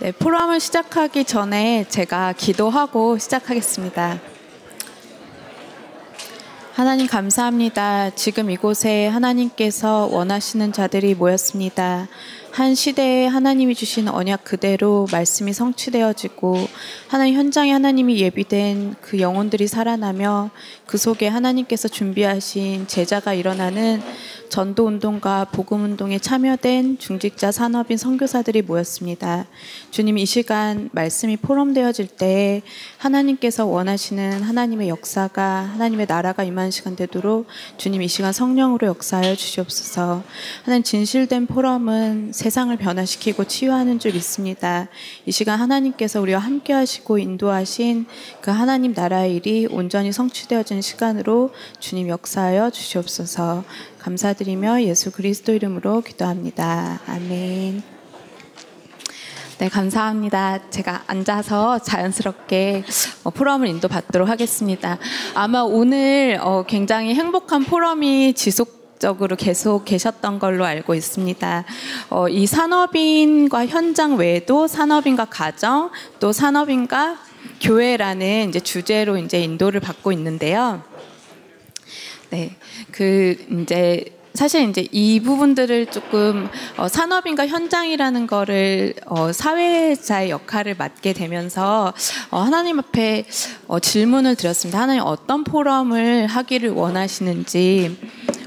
네, 포럼을 시작하기 전에 제가 기도하고 시작하겠습니다. 하나님 감사합니다. 지금 이곳에 하나님께서 원하시는 자들이 모였습니다. 한 시대에 하나님이 주신 언약 그대로 말씀이 성취되어지고 하나님 현장에 하나님이 예비된 그 영혼들이 살아나며 그 속에 하나님께서 준비하신 제자가 일어나는 전도 운동과 복음 운동에 참여된 중직자 산업인 선교사들이 모였습니다. 주님 이 시간 말씀이 포럼되어질 때 하나님께서 원하시는 하나님의 역사가 하나님의 나라가 임하는 시간 되도록 주님 이 시간 성령으로 역사하여 주시옵소서. 하나님 진실된 포럼은 세 상을 변화시키고 치유하는 줄 믿습니다. 이 시간 하나님께서 우리와 함께 하시고 인도하신 그 하나님 나라의 일이 온전히 성취되어지는 시간으로 주님 역사하여 주시옵소서. 감사드리며 예수 그리스도 이름으로 기도합니다. 아멘. 네, 감사합니다. 제가 앉아서 자연스럽게 어, 포럼을 인도받도록 하겠습니다. 아마 오늘 어, 굉장히 행복한 포럼이 지속 적으로 계속 계셨던 걸로 알고 있습니다. 어, 이 산업인과 현장 외에도 산업인과 가정 또 산업인과 교회라는 이제 주제로 이제 인도를 받고 있는데요. 네, 그 이제 사실 이제 이 부분들을 조금 어, 산업인과 현장이라는 거를 어, 사회자의 역할을 맡게 되면서 어, 하나님 앞에 어, 질문을 드렸습니다. 하나님 어떤 포럼을 하기를 원하시는지.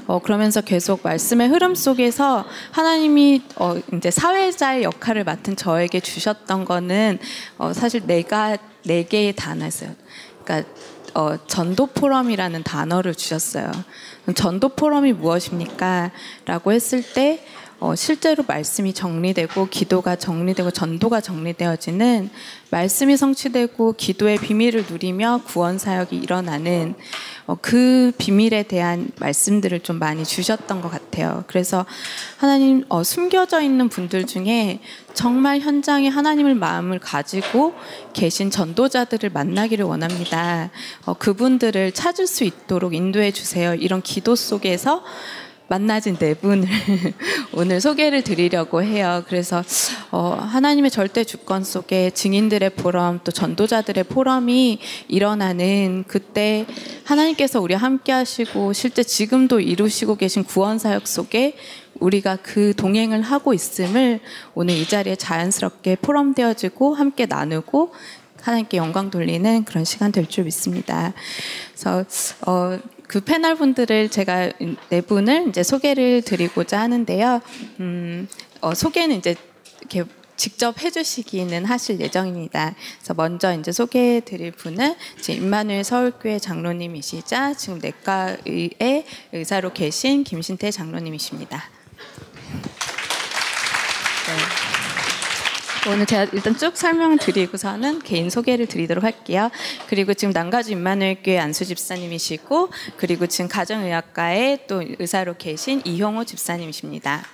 어, 그러면서 계속 말씀의 흐름 속에서 하나님이 어, 이제 사회자의 역할을 맡은 저에게 주셨던 거는 어, 사실 내가 네 개의 단어였어요. 그러니까 어, 전도 포럼이라는 단어를 주셨어요. 전도 포럼이 무엇입니까? 라고 했을 때 어, 실제로 말씀이 정리되고 기도가 정리되고 전도가 정리되어지는 말씀이 성취되고 기도의 비밀을 누리며 구원 사역이 일어나는 어, 그 비밀에 대한 말씀들을 좀 많이 주셨던 것 같아요. 그래서 하나님 어, 숨겨져 있는 분들 중에 정말 현장에 하나님을 마음을 가지고 계신 전도자들을 만나기를 원합니다. 어, 그분들을 찾을 수 있도록 인도해 주세요. 이런 기도 속에서 만나진 네 분을 오늘 소개를 드리려고 해요. 그래서 어, 하나님의 절대 주권 속에 증인들의 포럼 또 전도자들의 포럼이 일어나는 그때 하나님께서 우리 함께 하시고 실제 지금도 이루시고 계신 구원 사역 속에 우리가 그 동행을 하고 있음을 오늘 이 자리에 자연스럽게 포럼되어지고 함께 나누고 하나님께 영광 돌리는 그런 시간 될 줄 믿습니다. 그래서 어, 그 패널 분들을 제가 네 분을 이제 소개를 드리고자 하는데요. 음, 어, 소개는 이제 이렇게 직접 해주시기는 하실 예정입니다. 그래서 먼저 이제 소개해 드릴 분은 지금 임마누엘 서울교회 장로님이시자 지금 내과의 의사로 계신 김신태 장로님이십니다. 오늘 제가 일단 쭉 설명을 드리고서는 개인 소개를 드리도록 할게요. 그리고 지금 남가주 임마누엘교회 안수 집사님이시고 그리고 지금 가정의학과에 또 의사로 계신 이형호 집사님이십니다.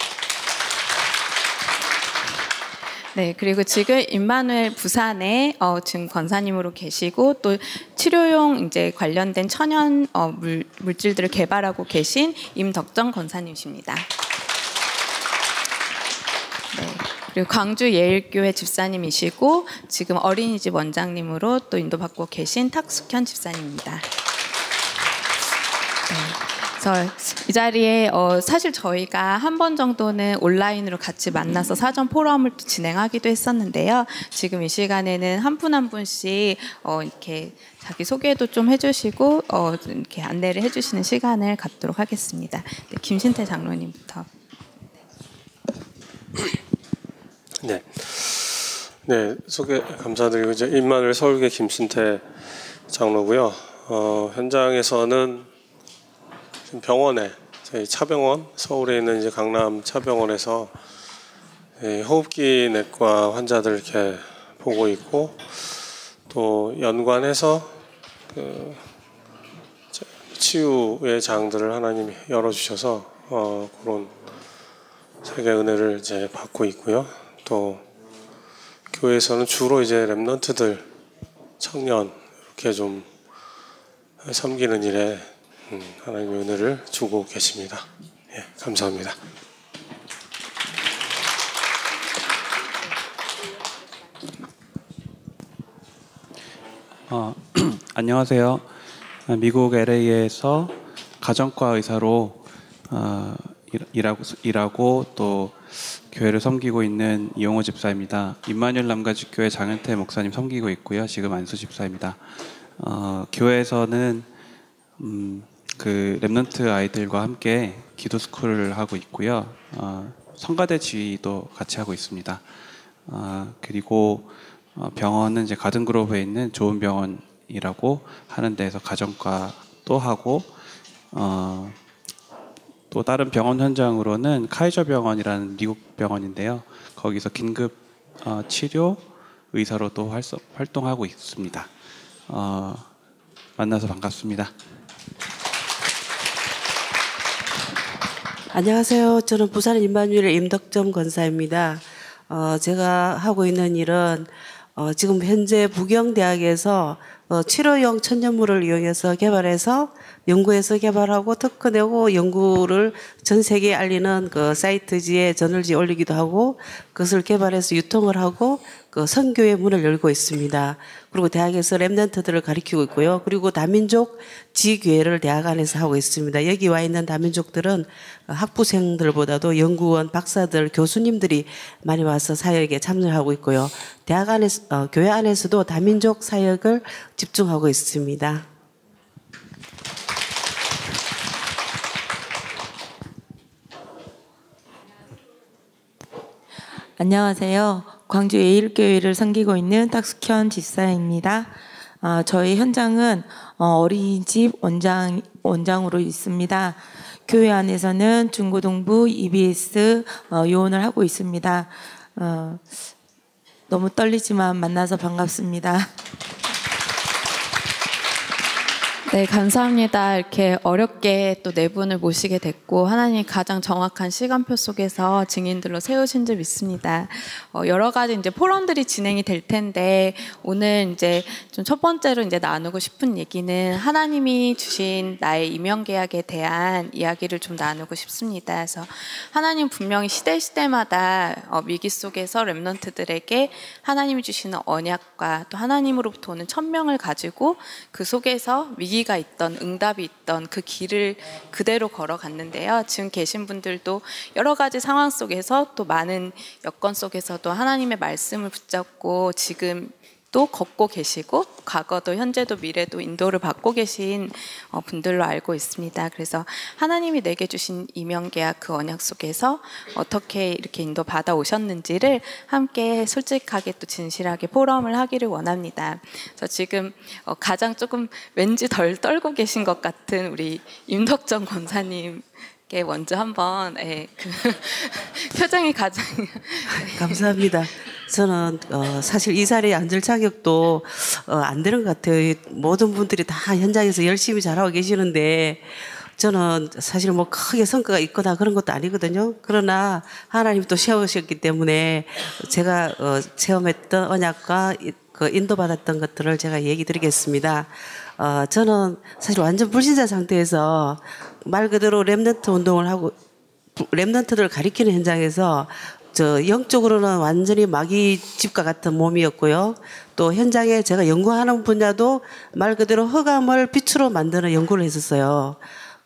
네, 그리고 지금 임마누엘 부산에 어, 지금 권사님으로 계시고 또 치료용 이제 관련된 천연 어, 물, 물질들을 개발하고 계신 임덕정 권사님이십니다. 그리고 광주 예일교회 집사님이시고 지금 어린이집 원장님으로 또 인도받고 계신 탁숙현 집사님입니다. 네. 이 자리에 어, 사실 저희가 한 번 정도는 온라인으로 같이 만나서 사전 포럼을 진행하기도 했었는데요. 지금 이 시간에는 한 분한 한 분씩 어, 이렇게 자기 소개도 좀 해주시고 어, 이렇게 안내를 해주시는 시간을 갖도록 하겠습니다. 네, 김신태 장로님부터. 네. 네, 소개 감사드리고 이제 임마누 서울계 김신태 장로고요. 어, 현장에서는 병원에 저희 차병원 서울에 있는 이제 강남 차병원에서 예, 호흡기 내과 환자들 이렇게 보고 있고 또 연관해서 그 치유의 장들을 하나님이 열어주셔서 어, 그런 세계 은혜를 이제 받고 있고요. 또 교회에서는 주로 이제 랩런트들 청년 이렇게 좀 섬기는 일에 음, 하나님의 은혜를 주고 계십니다. 예, 감사합니다. 어, 안녕하세요. 미국 LA에서 가정과 의사로 어, 일, 일하고, 일하고 또 교회를 섬기고 있는 이용호 집사입니다. 임마누엘 남가주교회 장현태 목사님 섬기고 있고요. 지금 안수 집사입니다. 어, 교회에서는 음, 그 랩런트 아이들과 함께 기도 스쿨을 하고 있고요. 어, 성가대 지휘도 같이 하고 있습니다. 어, 그리고 어, 병원은 이제 가든그로브에 있는 좋은 병원이라고 하는 데서 가정과도 하고 어, 또 다른 병원 현장으로는 카이저 병원이라는 미국 병원인데요. 거기서 긴급 어, 치료 의사로도 활성, 활동하고 있습니다. 어, 만나서 반갑습니다. 안녕하세요. 저는 부산 임마누엘 임덕점 권사입니다. 어, 제가 하고 있는 일은 어, 지금 현재 부경대학에서 어, 치료용 천연물을 이용해서 개발해서 연구해서 개발하고 특허 내고 연구를 전 세계에 알리는 그 사이트지에 저널지 올리기도 하고 그것을 개발해서 유통을 하고 그 선교의 문을 열고 있습니다. 그리고 대학에서 랩런트들을 가리키고 있고요. 그리고 다민족 지교회를 대학 안에서 하고 있습니다. 여기 와 있는 다민족들은 학부생들보다도 연구원, 박사들, 교수님들이 많이 와서 사역에 참여하고 있고요. 대학 안에서, 어, 교회 안에서도 다민족 사역을 집중하고 있습니다. 안녕하세요. 광주 예일교회를 섬기고 있는 딱숙현 집사입니다. 어, 저희 현장은 어, 어린이집 원장, 원장으로 있습니다. 교회 안에서는 중고등부 EBS 어, 요원을 하고 있습니다. 어, 너무 떨리지만 만나서 반갑습니다. 네, 감사합니다. 이렇게 어렵게 또 네 분을 모시게 됐고 하나님 가장 정확한 시간표 속에서 증인들로 세우신 줄 믿습니다. 어, 여러 가지 이제 포럼들이 진행이 될 텐데 오늘 이제 좀 첫 번째로 이제 나누고 싶은 얘기는 하나님이 주신 나의 임명 계약에 대한 이야기를 좀 나누고 싶습니다. 그래서 하나님 분명히 시대 시대마다 어, 위기 속에서 렘넌트들에게 하나님이 주시는 언약과 또 하나님으로부터 오는 천명을 가지고 그 속에서 위기 위기가 있던 응답이 있던 그 길을 그대로 걸어갔는데요. 지금 계신 분들도 여러 가지 상황 속에서 또 많은 여건 속에서도 하나님의 말씀을 붙잡고 지금 또 걷고 계시고 과거도 현재도 미래도 인도를 받고 계신 어, 분들로 알고 있습니다. 그래서 하나님이 내게 주신 이명 계약 그 언약 속에서 어떻게 이렇게 인도 받아 오셨는지를 함께 솔직하게 또 진실하게 포럼을 하기를 원합니다. 그래서 지금 어, 가장 조금 왠지 덜 떨고 계신 것 같은 우리 임덕정 권사님 께 먼저 한번 예, 그 표정이 가장 감사합니다. 저는 어, 사실 이 자리에 앉을 자격도 어, 안 되는 것 같아요. 모든 분들이 다 현장에서 열심히 잘하고 계시는데 저는 사실 뭐 크게 성과가 있거나 그런 것도 아니거든요. 그러나 하나님 또 세우셨기 때문에 제가 어, 체험했던 언약과 그 인도받았던 것들을 제가 얘기 드리겠습니다. 어, 저는 사실 완전 불신자 상태에서 말 그대로 랩런트 운동을 하고 랩런트들을 가리키는 현장에서 저 영적으로는 완전히 마귀 집과 같은 몸이었고요. 또 현장에 제가 연구하는 분야도 말 그대로 흑암을 빛으로 만드는 연구를 했었어요.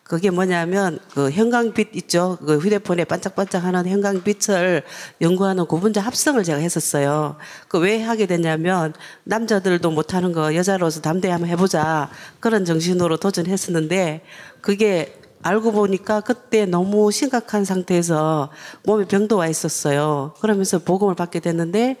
그게 뭐냐면 그 형광빛 있죠. 그 휴대폰에 반짝반짝하는 형광빛을 연구하는 고분자 합성을 제가 했었어요. 그 왜 하게 됐냐면 남자들도 못하는 거 여자로서 담대히 한번 해보자 그런 정신으로 도전했었는데 그게 알고 보니까 그때 너무 심각한 상태에서 몸에 병도 와 있었어요. 그러면서 보금을 받게 됐는데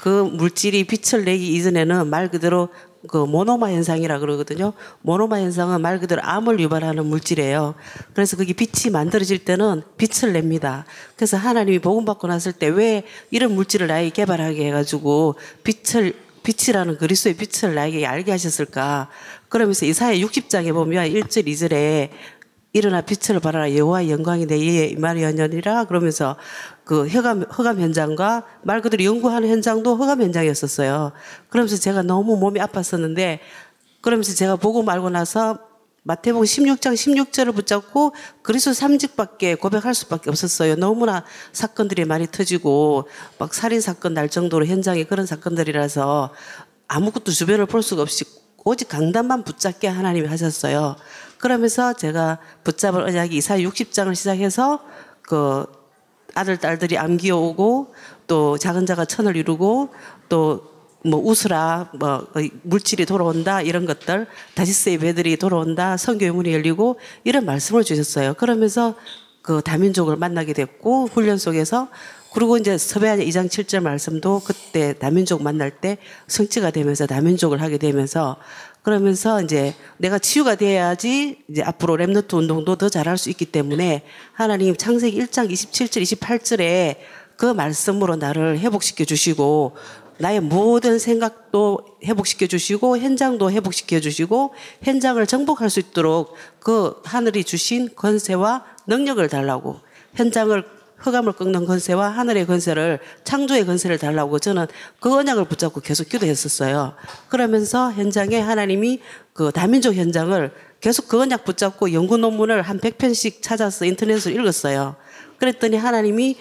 그 물질이 빛을 내기 이전에는 말 그대로 그 모노마 현상이라 그러거든요. 모노마 현상은 말 그대로 암을 유발하는 물질이에요. 그래서 그게 빛이 만들어질 때는 빛을 냅니다. 그래서 하나님이 복음 받고 났을 때 왜 이런 물질을 나에게 개발하게 해가지고 빛을 빛이라는 그리스도의 빛을 나에게 알게 하셨을까? 그러면서 이사야 60장에 보면 1절 2절에 일어나 빛을 발하라 여호와의 영광이 내 이에 임하려니라 그러면서 그 흑암 흑암 현장과 말 그대로 연구하는 현장도 흑암 현장이었었어요. 그러면서 제가 너무 몸이 아팠었는데 그러면서 제가 보고 말고 나서 마태복음 16장 16절을 붙잡고 그리스도 삼직밖에 고백할 수밖에 없었어요. 너무나 사건들이 많이 터지고 막 살인 사건 날 정도로 현장에 그런 사건들이라서 아무것도 주변을 볼 수가 없이 오직 강단만 붙잡게 하나님이 하셨어요. 그러면서 제가 붙잡을 언약이 이사 60장을 시작해서 그 아들 딸들이 암기 오고 또 작은 자가 천을 이루고 또뭐 웃으라 뭐 물질이 돌아온다 이런 것들 다시스의 배들이 돌아온다 성교의 문이 열리고 이런 말씀을 주셨어요. 그러면서 그 다민족을 만나게 됐고 훈련 속에서 그리고 이제 서베아냐 2장 7절 말씀도 그때 다민족 만날 때 성취가 되면서 다민족을 하게 되면서 그러면서 이제 내가 치유가 돼야지 이제 앞으로 랩너트 운동도 더 잘할 수 있기 때문에 하나님 창세기 1장 27절 28절에 그 말씀으로 나를 회복시켜 주시고 나의 모든 생각도 회복시켜 주시고 현장도 회복시켜 주시고 현장을 정복할 수 있도록 그 하늘이 주신 권세와 능력을 달라고 현장을 흑암을 꺾는 권세와 하늘의 권세를 창조의 권세를 달라고 저는 그 언약을 붙잡고 계속 기도했었어요. 그러면서 현장에 하나님이 그 다민족 현장을 계속 그 언약 붙잡고 연구 논문을 한 100편씩 찾아서 인터넷으로 읽었어요. 그랬더니 하나님이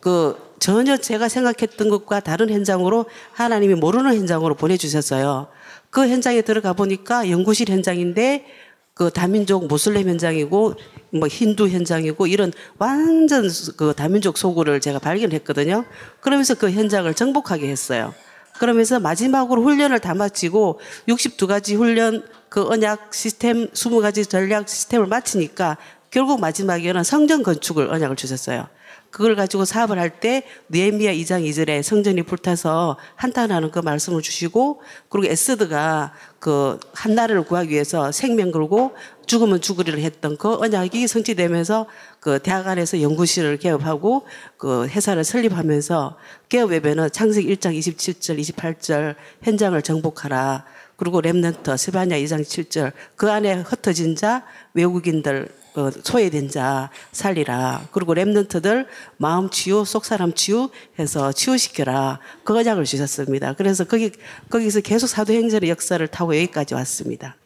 그 전혀 제가 생각했던 것과 다른 현장으로 하나님이 모르는 현장으로 보내주셨어요. 그 현장에 들어가 보니까 연구실 현장인데 그 다민족 모슬렘 현장이고 뭐 힌두 현장이고 이런 완전 그 다민족 소굴을 제가 발견했거든요. 그러면서 그 현장을 정복하게 했어요. 그러면서 마지막으로 훈련을 다 마치고 62가지 훈련 그 언약 시스템 20가지 전략 시스템을 마치니까 결국 마지막에는 성전 건축을 언약을 주셨어요. 그걸 가지고 사업을 할 때 느헤미야 2장 2절에 성전이 불타서 한탄하는 그 말씀을 주시고 그리고 에스드가 그 한나라를 구하기 위해서 생명 걸고 죽으면 죽으리를 했던 그 언약이 성취되면서 그 대학 안에서 연구실을 개업하고 그 회사를 설립하면서 개업 외에는 창세기 1장 27절 28절 현장을 정복하라. 그리고 렘넌트 스바냐 2장 7절 그 안에 흩어진 자 외국인들 어, 소외된 자 살리라. 그리고 랩런트들 마음 치유, 속 사람 치유 해서 치유시켜라. 그 언약을 주셨습니다. 그래서 거기, 거기서 계속 사도행전의 역사를 타고 여기까지 왔습니다.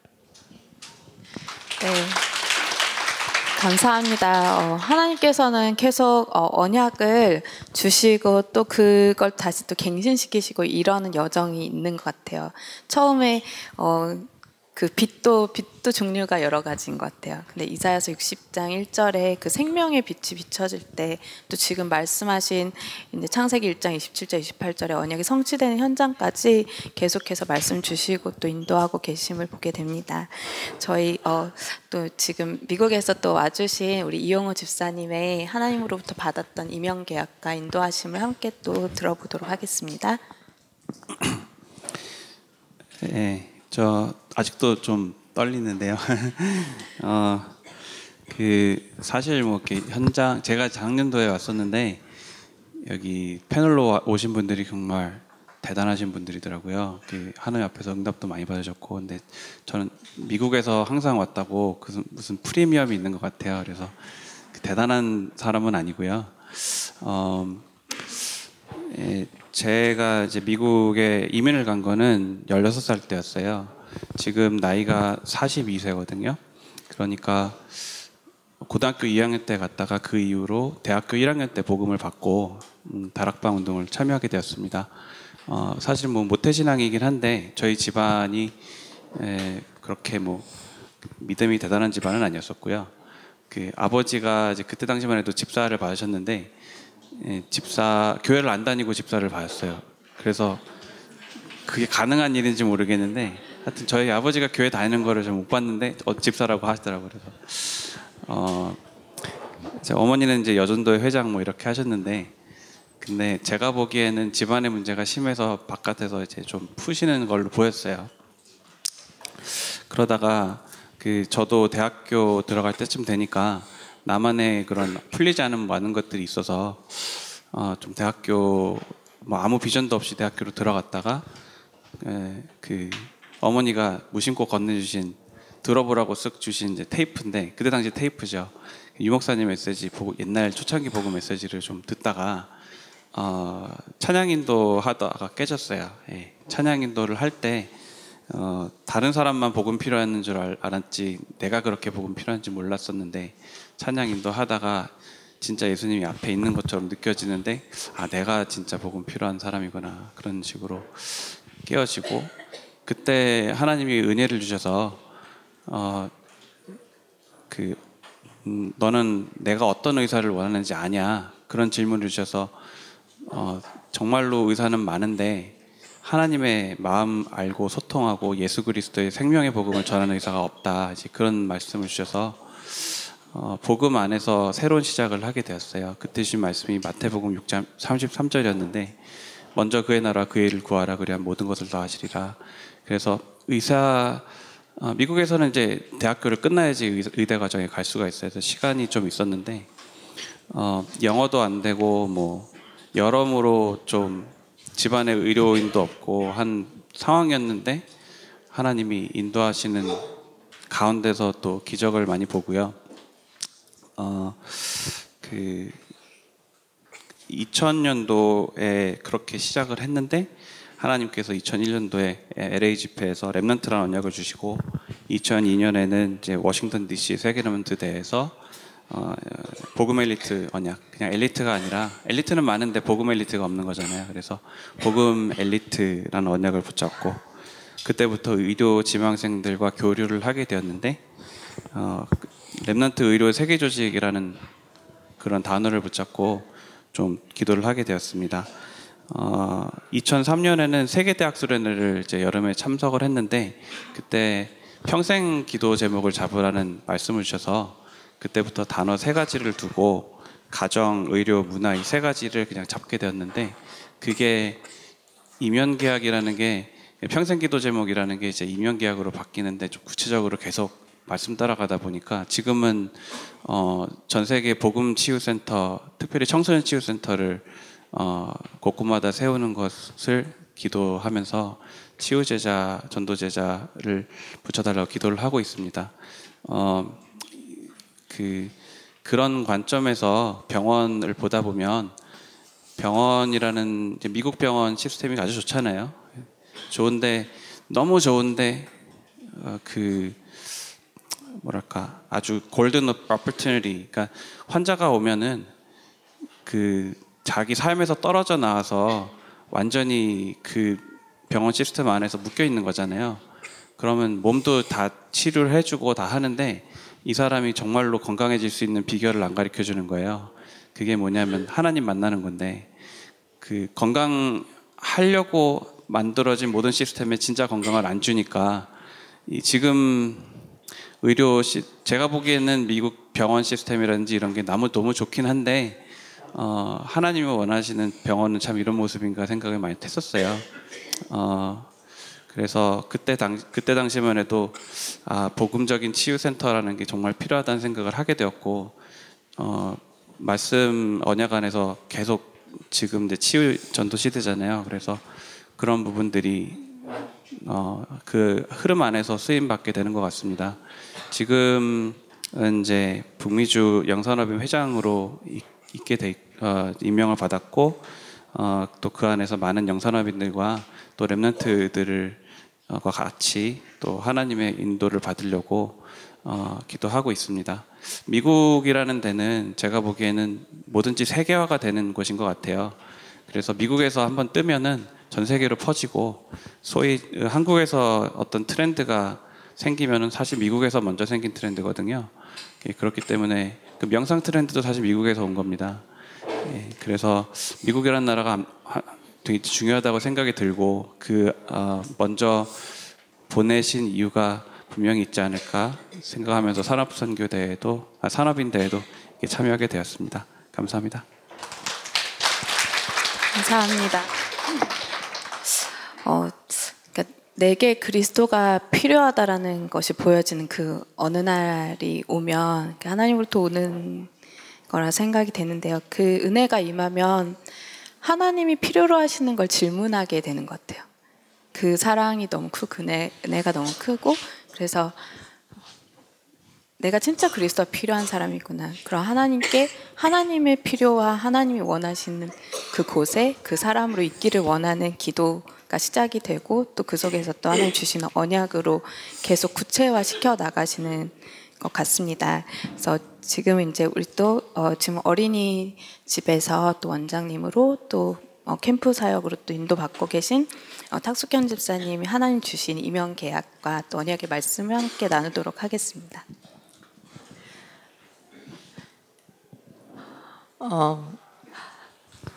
네. 감사합니다. 어, 하나님께서는 계속 어, 언약을 주시고 또 그걸 다시 또 갱신시키시고 이러는 여정이 있는 것 같아요. 처음에 어, 그 빛도 빛도 종류가 여러 가지인 것 같아요. 근데 이사야서 60장 1절에 그 생명의 빛이 비춰질 때 또 지금 말씀하신 이제 창세기 1장 27절 28절에 언약이 성취되는 현장까지 계속해서 말씀 주시고 또 인도하고 계심을 보게 됩니다. 저희 어, 또 지금 미국에서 또 와주신 우리 이용호 집사님의 하나님으로부터 받았던 이명 계약과 인도하심을 함께 또 들어보도록 하겠습니다. 네, 저 아직도 좀 떨리는데요. 어, 그 사실 뭐 이렇게 현장 제가 작년도에 왔었는데 여기 패널로 오신 분들이 정말 대단하신 분들이더라고요. 그 하나님 앞에서 응답도 많이 받으셨고, 근데 저는 미국에서 항상 왔다고 그 무슨 프리미엄이 있는 것 같아요. 그래서 그 대단한 사람은 아니고요. 어, 예, 제가 이제 미국에 이민을 간 거는 16살 때였어요. 지금 나이가 42세거든요. 그러니까 고등학교 2학년 때 갔다가 그 이후로 대학교 1학년 때 복음을 받고 음, 다락방 운동을 참여하게 되었습니다. 어, 사실 뭐 모태신앙이긴 한데 저희 집안이 에, 그렇게 뭐 믿음이 대단한 집안은 아니었었고요. 그 아버지가 이제 그때 당시만 해도 집사를 받으셨는데 에, 집사 교회를 안 다니고 집사를 받았어요. 그래서 그게 가능한 일인지 모르겠는데 하여튼 저희 아버지가 교회 다니는 거를 좀못 봤는데 어, 집사라고 하시더라고요. 그래서 어, 제 어머니는 이제 여전도의 회장 뭐 이렇게 하셨는데 근데 제가 보기에는 집안의 문제가 심해서 바깥에서 이제 좀 푸시는 걸로 보였어요. 그러다가 그 저도 대학교 들어갈 때쯤 되니까 나만의 그런 풀리지 않은 많은 것들이 있어서 어, 좀 대학교 뭐 아무 비전도 없이 대학교로 들어갔다가 에, 그 어머니가 무심코 건네주신 들어보라고 쓱 주신 이제 테이프인데 그때 당시 테이프죠. 유 목사님 메시지 보고 옛날 초창기 보고 메시지를 좀 듣다가 어, 찬양인도 하다가 깨졌어요. 예, 찬양인도를 할때 어, 다른 사람만 복음 필요한 줄 알, 알았지 내가 그렇게 복음 필요한지 몰랐었는데 찬양 인도 하다가 진짜 예수님이 앞에 있는 것처럼 느껴지는데 아 내가 진짜 복음 필요한 사람이구나. 그런 식으로 깨어지고 그때 하나님이 은혜를 주셔서 어, 그 음, 너는 내가 어떤 의사를 원하는지 아냐? 그런 질문을 주셔서 어, 정말로 의사는 많은데 하나님의 마음 알고 소통하고 예수 그리스도의 생명의 복음을 전하는 의사가 없다. 이제 그런 말씀을 주셔서 어, 복음 안에서 새로운 시작을 하게 되었어요. 그때 주신 말씀이 마태복음 6장 33절이었는데 먼저 그의 나라 그의 일을 구하라 그래야 모든 것을 더 하시리라. 그래서 의사 어, 미국에서는 이제 대학교를 끝나야지 의대 과정에 갈 수가 있어요. 그래서 시간이 좀 있었는데 어, 영어도 안 되고 뭐 여러모로 좀 집안에 의료인도 없고 한 상황이었는데 하나님이 인도하시는 가운데서 또 기적을 많이 보고요. 어, 그 2000년도에 그렇게 시작을 했는데 하나님께서 2001년도에 LA 집회에서 렘넌트라는 언약을 주시고 2002년에는 이제 워싱턴 DC 세계 렘넌트 대회에서 어, 복음 엘리트 언약 그냥 엘리트가 아니라 엘리트는 많은데 복음 엘리트가 없는 거잖아요. 그래서 복음 엘리트라는 언약을 붙잡고 그때부터 의료 지망생들과 교류를 하게 되었는데 어, 렘넌트 의료 세계 조직이라는 그런 단어를 붙잡고 좀 기도를 하게 되었습니다. 어, 2003년에는 세계 대학 수련회를 이제 여름에 참석을 했는데 그때 평생 기도 제목을 잡으라는 말씀을 주셔서 그때부터 단어 세 가지를 두고 가정, 의료, 문화 이 세 가지를 그냥 잡게 되었는데 그게 이면계약이라는 게 평생 기도 제목이라는 게 이제 이면계약으로 바뀌는데 좀 구체적으로 계속 말씀 따라가다 보니까 지금은 어, 전 세계 복음 치유센터, 특별히 청소년 치유센터를 어, 곳곳마다 세우는 것을 기도하면서 치유 제자, 전도 제자를 붙여달라고 기도를 하고 있습니다. 어, 그 그런 관점에서 병원을 보다 보면 병원이라는 미국 병원 시스템이 아주 좋잖아요. 좋은데 너무 좋은데 어, 그 뭐랄까 아주 골든 오퍼튜니티 그러니까 환자가 오면은 그 자기 삶에서 떨어져 나와서 완전히 그 병원 시스템 안에서 묶여 있는 거잖아요. 그러면 몸도 다 치료를 해주고 다 하는데 이 사람이 정말로 건강해질 수 있는 비결을 안 가르쳐 주는 거예요. 그게 뭐냐면 하나님 만나는 건데 그 건강하려고 만들어진 모든 시스템에 진짜 건강을 안 주니까 이 지금 의료 시, 제가 보기에는 미국 병원 시스템이라든지 이런 게 너무 너무 좋긴 한데 어, 하나님이 원하시는 병원은 참 이런 모습인가 생각을 많이 했었어요. 어, 그래서 그때 당 그때 당시만 해도 아, 복음적인 치유 센터라는 게 정말 필요하다는 생각을 하게 되었고 어, 말씀 언약 안에서 계속 지금 이제 치유 전도 시대잖아요. 그래서 그런 부분들이 어, 그 흐름 안에서 쓰임 받게 되는 것 같습니다. 지금은 이제 북미주 영산업인 회장으로 있- 있게 돼 어, 임명을 받았고 어, 또 그 안에서 많은 영산업인들과 또 렘넌트들을 어, 과 같이 또 하나님의 인도를 받으려고 어, 기도하고 있습니다. 미국이라는 데는 제가 보기에는 뭐든지 세계화가 되는 곳인 것 같아요. 그래서 미국에서 한번 뜨면은 전 세계로 퍼지고 소위 한국에서 어떤 트렌드가 생기면은 사실 미국에서 먼저 생긴 트렌드거든요. 예, 그렇기 때문에 그 명상 트렌드도 사실 미국에서 온 겁니다. 예, 그래서 미국이라는 나라가 되게 중요하다고 생각이 들고 그 어, 먼저 보내신 이유가 분명히 있지 않을까 생각하면서 산업선교대회도 아, 산업인대회도 참여하게 되었습니다. 감사합니다. 감사합니다. 어, 그러니까 내게 그리스도가 필요하다라는 것이 보여지는 그 어느 날이 오면 그 하나님으로부터 오는 거라 생각이 되는데요. 그 은혜가 임하면 하나님이 필요로 하시는 걸 질문하게 되는 것 같아요. 그 사랑이 너무 크고 그 은혜, 은혜가 너무 크고 그래서 내가 진짜 그리스도가 필요한 사람이구나. 그럼 하나님께 하나님의 필요와 하나님이 원하시는 그 곳에 그 사람으로 있기를 원하는 기도 가 시작이 되고 또 그 속에서 또 하나님 주시는 언약으로 계속 구체화 시켜 나가시는 것 같습니다. 그래서 지금 이제 우리 또 어, 지금 어린이 집에서 또 원장님으로 또 어, 캠프 사역으로 또 인도받고 계신 어, 탁숙현 집사님이 하나님 주신 이명 계약과 또 언약의 말씀을 함께 나누도록 하겠습니다. 어,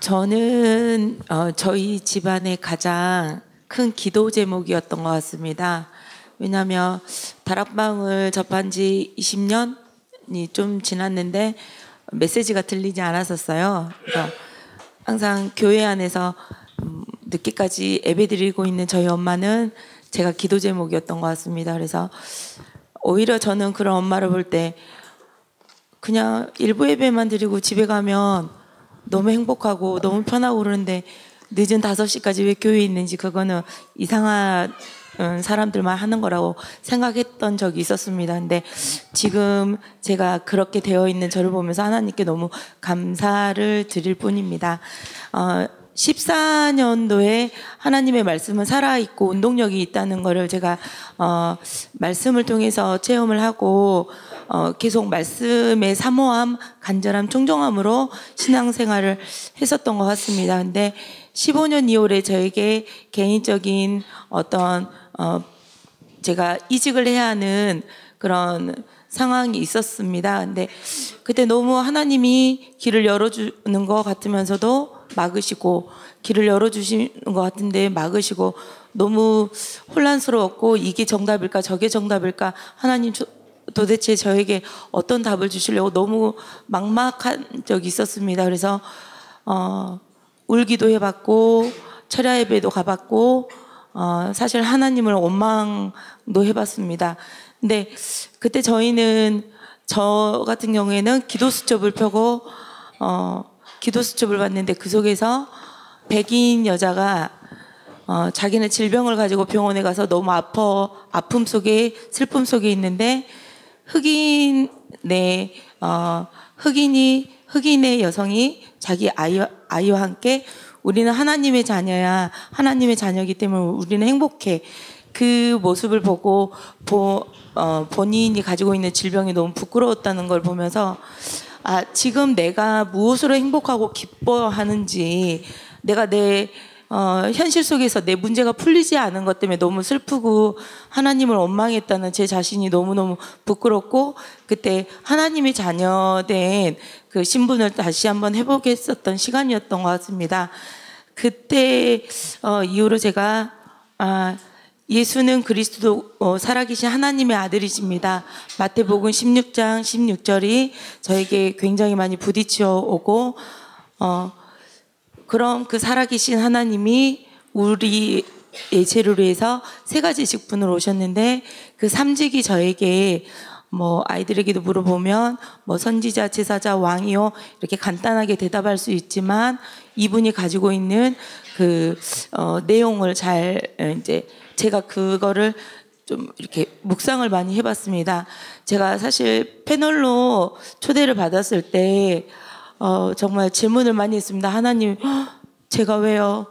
저는 어, 저희 집안의 가장 큰 기도 제목이었던 것 같습니다. 왜냐하면 다락방을 접한 지 20년이 좀 지났는데 메시지가 들리지 않았었어요. 그래서 항상 교회 안에서 음, 늦게까지 예배드리고 있는 저희 엄마는 제가 기도 제목이었던 것 같습니다. 그래서 오히려 저는 그런 엄마를 볼 때 그냥 일부 예배만 드리고 집에 가면 너무 행복하고 너무 편하고 그러는데 늦은 5시까지 왜 교회에 있는지 그거는 이상한 음, 사람들만 하는 거라고 생각했던 적이 있었습니다. 근데 지금 제가 그렇게 되어 있는 저를 보면서 하나님께 너무 감사를 드릴 뿐입니다. 어, 14년도에 하나님의 말씀은 살아있고 운동력이 있다는 것을 제가 어, 말씀을 통해서 체험을 하고 어, 계속 말씀의 사모함, 간절함, 청정함으로 신앙생활을 했었던 것 같습니다. 근데 15년 2월에 저에게 개인적인 어떤 어, 제가 이직을 해야 하는 그런 상황이 있었습니다. 근데 그때 너무 하나님이 길을 열어주는 것 같으면서도 막으시고 길을 열어주시는 것 같은데 막으시고 너무 혼란스러웠고 이게 정답일까 저게 정답일까 하나님 도대체 저에게 어떤 답을 주시려고 너무 막막한 적이 있었습니다. 그래서 어, 울기도 해봤고 철야 예배도 가봤고 어, 사실 하나님을 원망도 해봤습니다. 근데 그때 저희는 저 같은 경우에는 기도 수첩을 펴고 어, 기도 수첩을 봤는데 그 속에서 백인 여자가 어, 자기는 질병을 가지고 병원에 가서 너무 아파 아픔 속에 슬픔 속에 있는데 흑인의 어, 흑인이 흑인의 여성이 자기 아이 아이와 함께 우리는 하나님의 자녀야 하나님의 자녀이기 때문에 우리는 행복해. 그 모습을 보고 보, 어, 본인이 가지고 있는 질병이 너무 부끄러웠다는 걸 보면서 아 지금 내가 무엇으로 행복하고 기뻐하는지 내가 내 어, 현실 속에서 내 문제가 풀리지 않은 것 때문에 너무 슬프고 하나님을 원망했다는 제 자신이 너무너무 부끄럽고 그때 하나님의 자녀된 그 신분을 다시 한번 해보겠었던 시간이었던 것 같습니다. 그때 어, 이후로 제가 아, 예수는 그리스도 어, 살아계신 하나님의 아들이십니다. 마태복음 16장 16절이 저에게 굉장히 많이 부딪혀 오고 어, 그럼 그 살아계신 하나님이 우리의 죄를 위해서 세 가지 직분으로 오셨는데 그 삼직이 저에게 뭐 아이들에게도 물어보면 뭐 선지자, 제사자, 왕이요 이렇게 간단하게 대답할 수 있지만 이분이 가지고 있는 그 어, 내용을 잘 이제 제가 그거를 좀 이렇게 묵상을 많이 해봤습니다. 제가 사실 패널로 초대를 받았을 때 어, 정말 질문을 많이 했습니다. 하나님, 제가 왜요?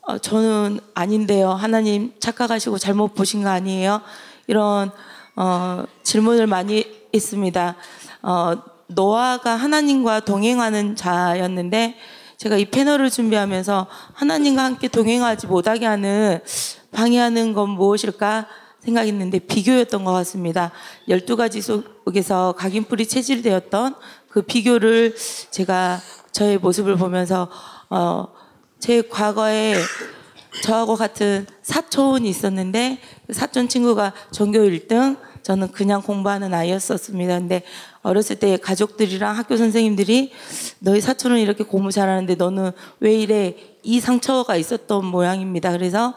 어, 저는 아닌데요. 하나님 착각하시고 잘못 보신 거 아니에요? 이런 어, 질문을 많이 했습니다. 어, 노아가 하나님과 동행하는 자였는데 제가 이 패널을 준비하면서 하나님과 함께 동행하지 못하게 하는 방해하는 건 무엇일까 생각했는데 비교였던 것 같습니다. 12가지 속에서 각인뿔이 체질되었던 그 비교를 제가 저의 모습을 보면서 어, 제 과거에 저하고 같은 사촌이 있었는데 그 사촌 친구가 전교 1등 저는 그냥 공부하는 아이였었습니다. 근데 어렸을 때 가족들이랑 학교 선생님들이 너희 사촌은 이렇게 공부 잘하는데 너는 왜 이래 이 상처가 있었던 모양입니다. 그래서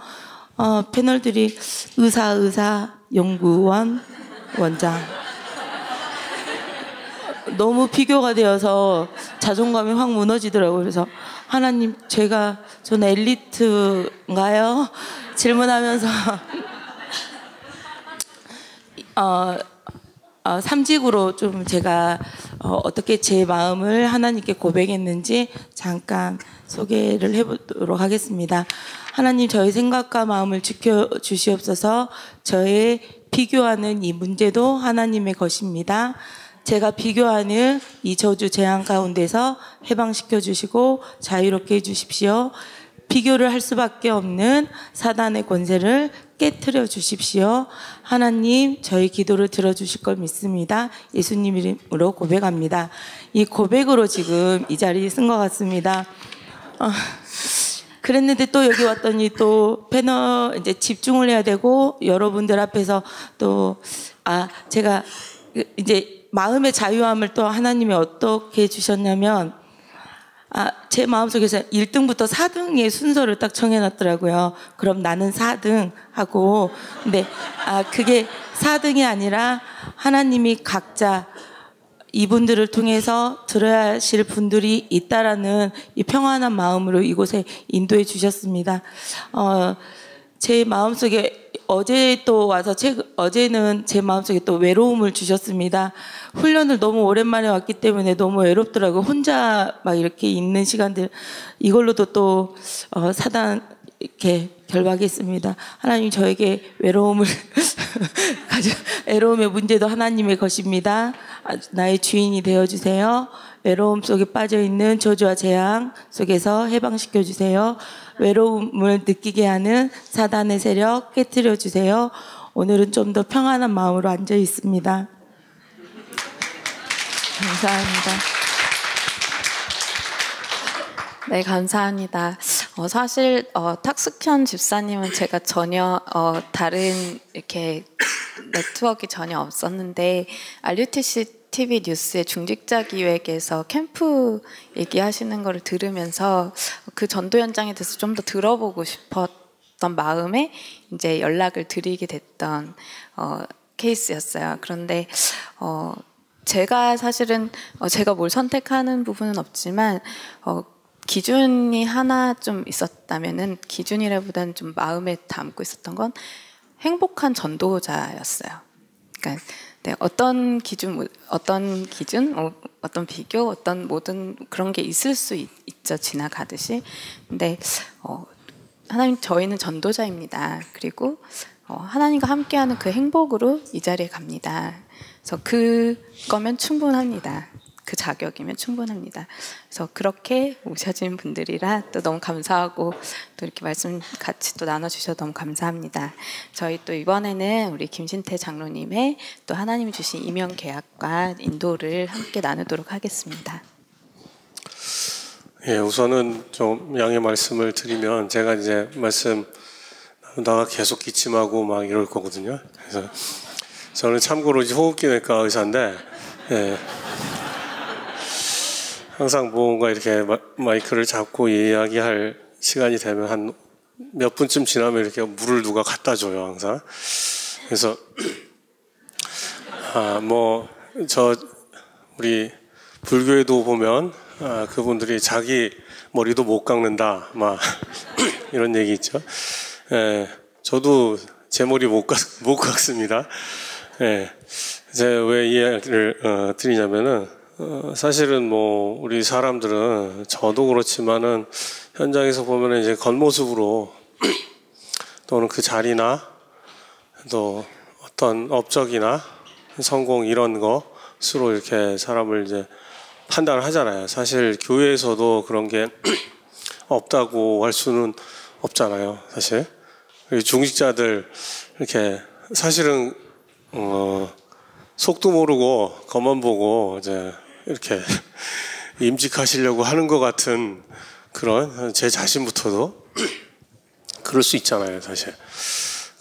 어, 패널들이 의사 의사 연구원 원장 너무 비교가 되어서 자존감이 확 무너지더라고요. 그래서 하나님 제가 저는 엘리트인가요? 질문하면서 어, 어, 삼직으로 좀 제가 어, 어떻게 제 마음을 하나님께 고백했는지 잠깐 소개를 해보도록 하겠습니다. 하나님 저의 생각과 마음을 지켜 주시옵소서. 저의 비교하는 이 문제도 하나님의 것입니다. 제가 비교하는 이 저주 재앙 가운데서 해방시켜 주시고 자유롭게 해 주십시오. 비교를 할 수밖에 없는 사단의 권세를 깨뜨려 주십시오. 하나님, 저희 기도를 들어주실 걸 믿습니다. 예수님 이름으로 고백합니다. 이 고백으로 지금 이 자리에 쓴 것 같습니다. 어, 그랬는데 또 여기 왔더니 또 패널 이제 집중을 해야 되고 여러분들 앞에서 또 아 제가 이제 마음의 자유함을 또 하나님이 어떻게 주셨냐면 아, 제 마음속에서 1등부터 4등의 순서를 딱 정해놨더라고요. 그럼 나는 4등 하고, 근데, 아, 그게 4등이 아니라 하나님이 각자 이분들을 통해서 들어야 하실 분들이 있다라는 이 평안한 마음으로 이곳에 인도해 주셨습니다. 어, 제 마음속에 어제 또 와서 책, 어제는 제 마음속에 또 외로움을 주셨습니다. 훈련을 너무 오랜만에 왔기 때문에 너무 외롭더라고요. 혼자 막 이렇게 있는 시간들. 이걸로도 또, 어, 사단, 이렇게 결박했습니다. 하나님 저에게 외로움을 가져, 외로움의 문제도 하나님의 것입니다. 아, 나의 주인이 되어 주세요. 외로움 속에 빠져 있는 저주와 재앙 속에서 해방시켜 주세요. 외로움을 느끼게 하는 사단의 세력 깨뜨려 주세요. 오늘은 좀 더 평안한 마음으로 앉아 있습니다. 감사합니다. 네, 감사합니다. 어, 사실 어, 탁숙현 집사님은 제가 전혀 어, 다른 이렇게 네트워크 전혀 없었는데 RUTC TV 뉴스의 중직자 기획에서 캠프 얘기하시는 거를 들으면서 그 전도 현장에 대해서 좀 더 들어보고 싶었던 마음에 이제 연락을 드리게 됐던 어, 케이스였어요. 그런데 어, 제가 사실은 어, 제가 뭘 선택하는 부분은 없지만 어, 기준이 하나 좀 있었다면은 기준이라보다는 좀 마음에 담고 있었던 건 행복한 전도자였어요. 그러니까 네, 어떤 기준, 어떤 기준, 어, 어떤 비교, 어떤 모든 그런 게 있을 수 있, 죠 지나가듯이. 근데 어, 하나님 저희는 전도자입니다. 그리고 어, 하나님과 함께하는 그 행복으로 이 자리에 갑니다. 그래서 그거면 충분합니다. 그 자격이면 충분합니다. 그래서 그렇게 오셔진 분들이라 또 너무 감사하고 또 이렇게 말씀 같이 또 나눠주셔서 너무 감사합니다. 저희 또 이번에는 우리 김신태 장로님의 또 하나님이 주신 임용 계약과 인도를 함께 나누도록 하겠습니다. 예, 우선은 좀 양해 말씀을 드리면 제가 이제 말씀 나가 계속 기침하고 막 이럴 거거든요. 그래서 저는 참고로 이제 호흡기 내과 의사인데 예. 항상 뭔가 이렇게 마이크를 잡고 이야기할 시간이 되면 한 몇 분쯤 지나면 이렇게 물을 누가 갖다 줘요, 항상. 그래서, 아, 뭐, 저, 우리 불교에도 보면, 아, 그분들이 자기 머리도 못 깎는다, 막, 이런 얘기 있죠. 예, 저도 제 머리 못, 깎, 못 깎습니다. 예, 제가 왜 이야기를 어, 드리냐면은, 어, 사실은 뭐 우리 사람들은 저도 그렇지만은 현장에서 보면 이제 겉모습으로 또는 그 자리나 또 어떤 업적이나 성공 이런 것으로 이렇게 사람을 이제 판단을 하잖아요. 사실 교회에서도 그런 게 없다고 할 수는 없잖아요. 사실 중직자들 이렇게 사실은 어 속도 모르고 겉만 보고 이제 이렇게 임직하시려고 하는 것 같은 그런 제 자신부터도 그럴 수 있잖아요, 사실.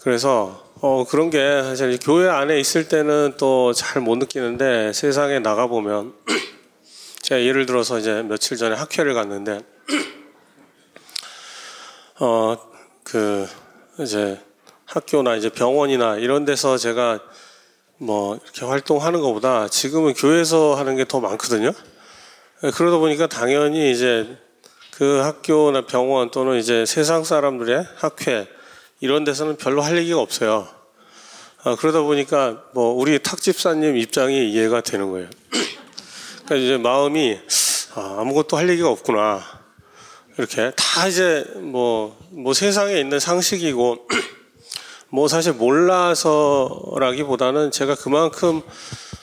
그래서 어, 그런 게 사실 교회 안에 있을 때는 또 잘 못 느끼는데 세상에 나가 보면 제가 예를 들어서 이제 며칠 전에 학회를 갔는데 어, 그 이제 학교나 이제 병원이나 이런 데서 제가 뭐 이렇게 활동하는 것보다 지금은 교회에서 하는 게 더 많거든요. 예, 그러다 보니까 당연히 이제 그 학교나 병원 또는 이제 세상 사람들의 학회 이런 데서는 별로 할 얘기가 없어요. 아, 그러다 보니까 뭐 우리 탁 집사님 입장이 이해가 되는 거예요. 그러니까 이제 마음이 아, 아무것도 할 얘기가 없구나. 이렇게 다 이제 뭐, 뭐 세상에 있는 상식이고 뭐 사실 몰라서라기보다는 제가 그만큼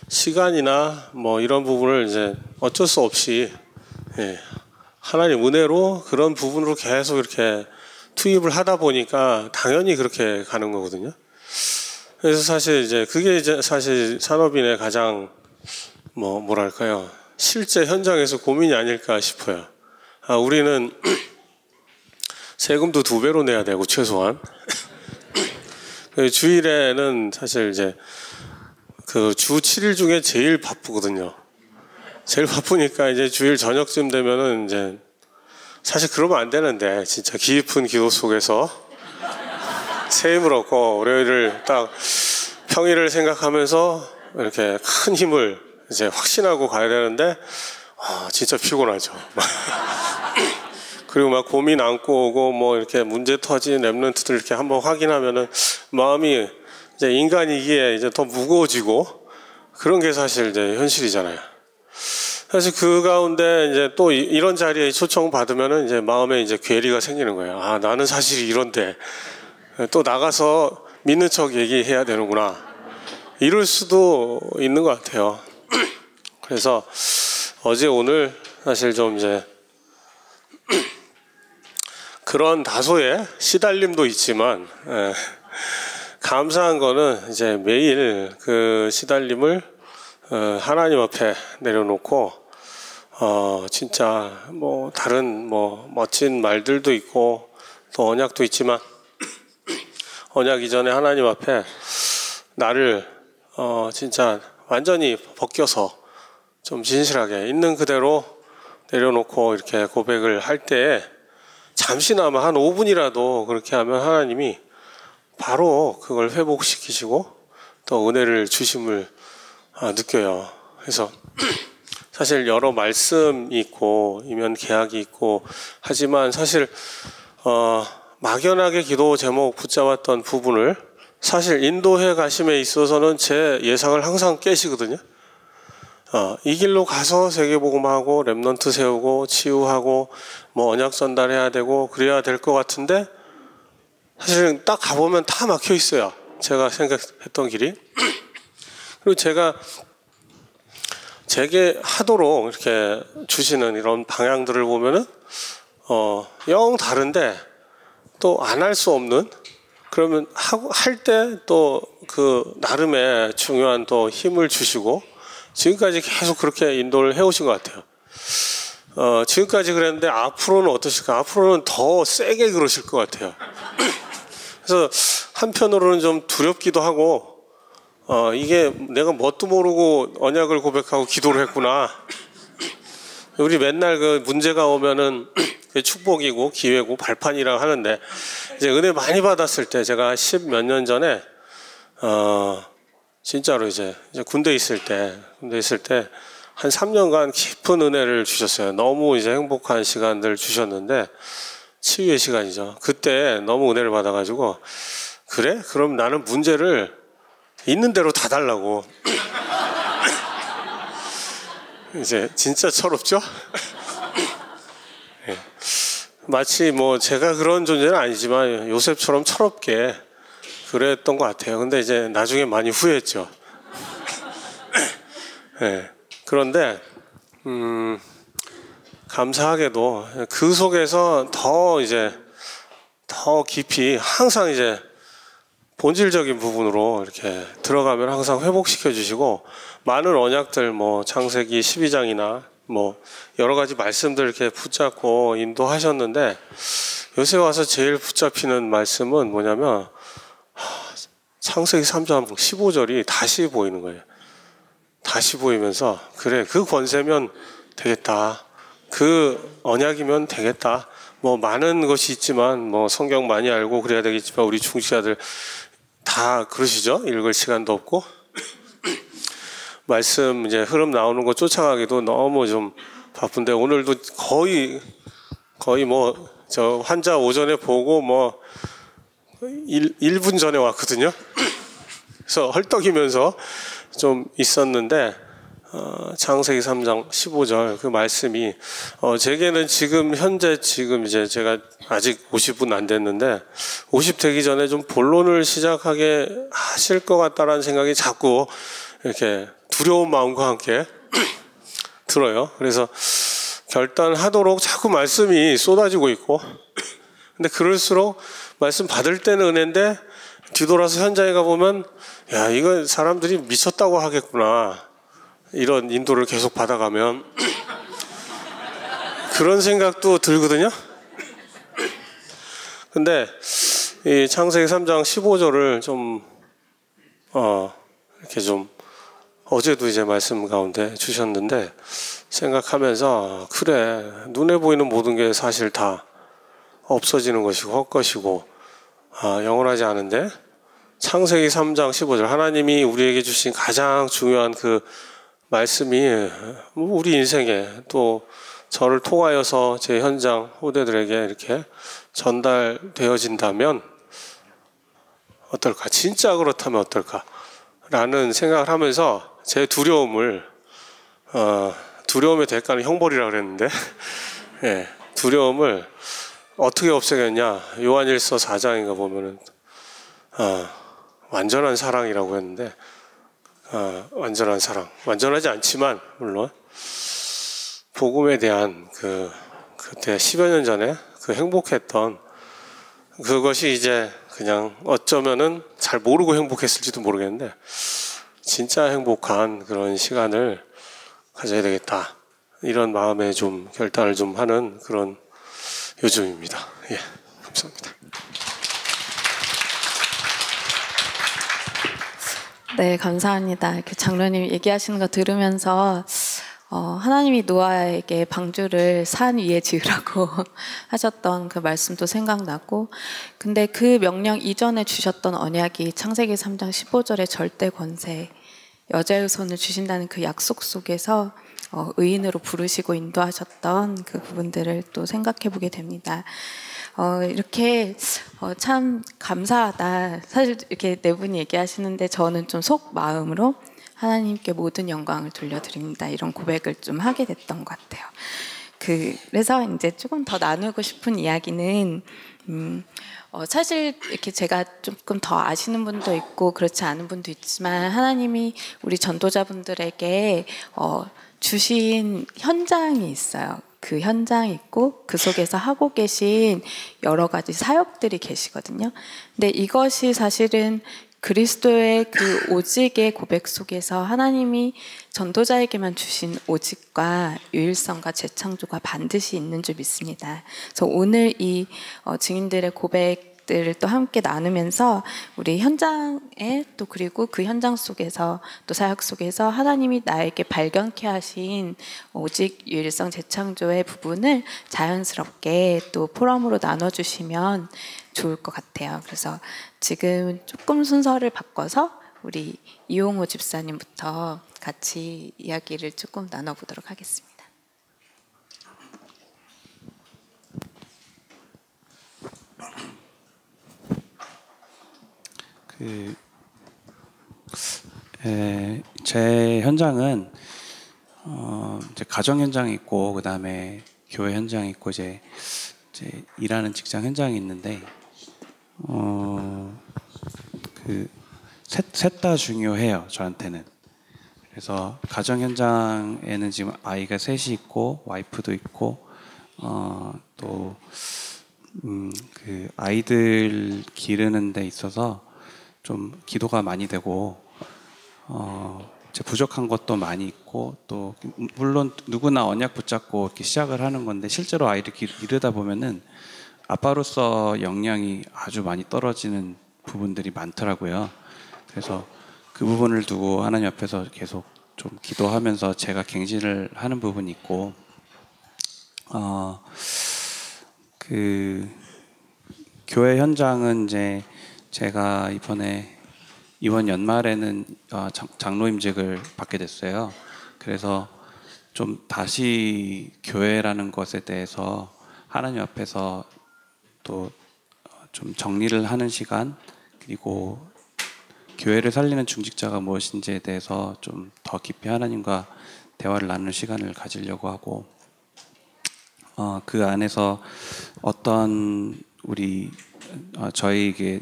시간이나 뭐 이런 부분을 이제 어쩔 수 없이 예, 하나님 은혜로 그런 부분으로 계속 이렇게 투입을 하다 보니까 당연히 그렇게 가는 거거든요. 그래서 사실 이제 그게 이제 사실 산업인의 가장 뭐 뭐랄까요 실제 현장에서 고민이 아닐까 싶어요. 아, 우리는 세금도 두 배로 내야 되고 최소한 그 주일에는 사실 이제 그 주 7일 중에 제일 바쁘거든요. 제일 바쁘니까 이제 주일 저녁쯤 되면은 이제 사실 그러면 안 되는데 진짜 깊은 기도 속에서 새 힘을 얻고 월요일을 딱 평일을 생각하면서 이렇게 큰 힘을 이제 확신하고 가야 되는데 아 진짜 피곤하죠. 그리고 막 고민 안고 오고 뭐 이렇게 문제 터진 랩런트들 이렇게 한번 확인하면은 마음이 이제 인간이기에 이제 더 무거워지고 그런 게 사실 이제 현실이잖아요. 사실 그 가운데 이제 또 이- 이런 자리에 초청 받으면은 이제 마음에 이제 괴리가 생기는 거예요. 아 나는 사실 이런데 또 나가서 믿는 척 얘기해야 되는구나. 이럴 수도 있는 것 같아요. 그래서 어제 오늘 사실 좀 이제 그런 다소의 시달림도 있지만 예, 감사한 거는 이제 매일 그 시달림을 어, 하나님 앞에 내려놓고 어 진짜 뭐 다른 뭐 멋진 말들도 있고 또 언약도 있지만 언약 이전에 하나님 앞에 나를 어 진짜 완전히 벗겨서 좀 진실하게 있는 그대로 내려놓고 이렇게 고백을 할 때에 잠시나마 한 5분이라도 그렇게 하면 하나님이 바로 그걸 회복시키시고 또 은혜를 주심을 아, 느껴요. 그래서 사실 여러 말씀이 있고 이면 계약이 있고 하지만 사실 어, 막연하게 기도 제목 붙잡았던 부분을 사실 인도해 가심에 있어서는 제 예상을 항상 깨시거든요. 어, 이 길로 가서 세계복음화하고 Remnant 세우고 치유하고 뭐 언약 전달해야 되고 그래야 될 것 같은데 사실은 딱 가보면 다 막혀 있어요. 제가 생각했던 길이. 그리고 제가 제게 하도록 이렇게 주시는 이런 방향들을 보면은 어, 영 다른데 또 안 할 수 없는 그러면 하고 할 때 또 그 나름의 중요한 또 힘을 주시고 지금까지 계속 그렇게 인도를 해오신 것 같아요. 어, 지금까지 그랬는데 앞으로는 어떠실까? 앞으로는 더 세게 그러실 것 같아요. 그래서 한편으로는 좀 두렵기도 하고, 어, 이게 내가 뭣도 모르고 언약을 고백하고 기도를 했구나. 우리 맨날 그 문제가 오면은 축복이고 기회고 발판이라고 하는데, 이제 은혜 많이 받았을 때 제가 십 몇 년 전에, 어, 진짜로 이제, 이제 군대 있을 때, 군대 있을 때, 한 3년간 깊은 은혜를 주셨어요. 너무 이제 행복한 시간들 주셨는데, 치유의 시간이죠. 그때 너무 은혜를 받아가지고, 그래? 그럼 나는 문제를 있는 대로 다 달라고. 이제 진짜 철없죠? 예. 마치 뭐 제가 그런 존재는 아니지만 요셉처럼 철없게 그랬던 것 같아요. 근데 이제 나중에 많이 후회했죠. 예. 그런데 음, 감사하게도 그 속에서 더 이제 더 깊이 항상 이제 본질적인 부분으로 이렇게 들어가면 항상 회복시켜 주시고 많은 언약들 뭐 창세기 12장이나 뭐 여러 가지 말씀들 이렇게 붙잡고 인도하셨는데 요새 와서 제일 붙잡히는 말씀은 뭐냐면 하, 창세기 3장 15절이 다시 보이는 거예요. 다시 보이면서 그래 그 권세면 되겠다. 그 언약이면 되겠다. 뭐 많은 것이 있지만 뭐 성경 많이 알고 그래야 되겠지만 우리 중시자들 다 그러시죠? 읽을 시간도 없고 말씀 이제 흐름 나오는 거 쫓아가기도 너무 좀 바쁜데 오늘도 거의 거의 뭐 저 환자 오전에 보고 뭐 1, 1분 전에 왔거든요. 그래서 헐떡이면서 좀 있었는데 어, 창세기 3장 15절 그 말씀이 어, 제게는 지금 현재 지금 이제 제가 아직 50분 안 됐는데 50 되기 전에 좀 본론을 시작하게 하실 것 같다라는 생각이 자꾸 이렇게 두려운 마음과 함께 들어요. 그래서 결단하도록 자꾸 말씀이 쏟아지고 있고 근데 그럴수록 말씀 받을 때는 은혜인데 뒤돌아서 현장에 가보면 야 이거 사람들이 미쳤다고 하겠구나. 이런 인도를 계속 받아가면. 그런 생각도 들거든요. 근데 이 창세기 3장 15절을 좀 어, 이렇게 좀 어제도 이제 말씀 가운데 주셨는데 생각하면서 그래. 눈에 보이는 모든 게 사실 다 없어지는 것이고 헛것이고 아, 영원하지 않은데 창세기 3장 15절 하나님이 우리에게 주신 가장 중요한 그 말씀이 뭐 우리 인생에 또 저를 통하여서 제 현장 후대들에게 이렇게 전달되어진다면 어떨까? 진짜 그렇다면 어떨까? 라는 생각을 하면서 제 두려움을 어, 두려움의 대가는 형벌이라 그랬는데 예, 두려움을 어떻게 없애겠냐? 요한일서 4장인가 보면은 어, 완전한 사랑이라고 했는데 어, 완전한 사랑, 완전하지 않지만 물론 복음에 대한 그 그때 10여 년 전에 그 행복했던 그것이 이제 그냥 어쩌면은 잘 모르고 행복했을지도 모르겠는데 진짜 행복한 그런 시간을 가져야 되겠다 이런 마음에 좀 결단을 좀 하는 그런 요즘입니다. 예, 감사합니다. 네, 감사합니다. 이렇게 장로님 얘기하시는 거 들으면서 어, 하나님이 노아에게 방주를 산 위에 지으라고 하셨던 그 말씀도 생각나고, 근데 그 명령 이전에 주셨던 언약이 창세기 3장 15절의 절대 권세, 여자의 손을 주신다는 그 약속 속에서 어, 의인으로 부르시고 인도하셨던 그 부분들을 또 생각해 보게 됩니다. 어, 이렇게 어, 참 감사하다. 사실 이렇게 네 분이 얘기하시는데 저는 좀 속 마음으로 하나님께 모든 영광을 돌려드립니다. 이런 고백을 좀 하게 됐던 것 같아요. 그, 그래서 이제 조금 더 나누고 싶은 이야기는, 음, 어, 사실 이렇게 제가 조금 더 아시는 분도 있고 그렇지 않은 분도 있지만 하나님이 우리 전도자분들에게 어, 주신 현장이 있어요. 그 현장이 있고 그 속에서 하고 계신 여러 가지 사역들이 계시거든요. 근데 이것이 사실은 그리스도의 그 오직의 고백 속에서 하나님이 전도자에게만 주신 오직과 유일성과 재창조가 반드시 있는 줄 믿습니다. 그래서 오늘 이 어, 증인들의 고백 들을 또 함께 나누면서 우리 현장에 또 그리고 그 현장 속에서 또 사역 속에서 하나님이 나에게 발견케 하신 오직 유일성 재창조의 부분을 자연스럽게 또 포럼으로 나눠주시면 좋을 것 같아요. 그래서 지금 조금 순서를 바꿔서 우리 이용호 집사님부터 같이 이야기를 조금 나눠보도록 하겠습니다. 그, 에, 제 현장은 어, 이제 가정 현장이 있고 그 다음에 교회 현장이 있고 이제, 이제 일하는 직장 현장이 있는데 어, 그셋 다 중요해요 저한테는. 그래서 가정 현장에는 지금 아이가 셋이 있고 와이프도 있고 어, 또 음, 그 아이들 기르는 데 있어서 좀 기도가 많이 되고 어, 제 부족한 것도 많이 있고 또 물론 누구나 언약 붙잡고 이렇게 시작을 하는 건데 실제로 아이를 기르다 보면은 아빠로서 역량이 아주 많이 떨어지는 부분들이 많더라고요. 그래서 그 부분을 두고 하나님 앞에서 계속 좀 기도하면서 제가 갱신을 하는 부분이 있고, 어, 그, 교회 현장은 이제 제가 이번에 이번 연말에는 어, 장로임직을 받게 됐어요. 그래서 좀 다시 교회라는 것에 대해서 하나님 앞에서 또 좀 정리를 하는 시간 그리고 교회를 살리는 중직자가 무엇인지에 대해서 좀 더 깊이 하나님과 대화를 나눌 시간을 가지려고 하고 어, 그 안에서 어떤 우리 어, 저희에게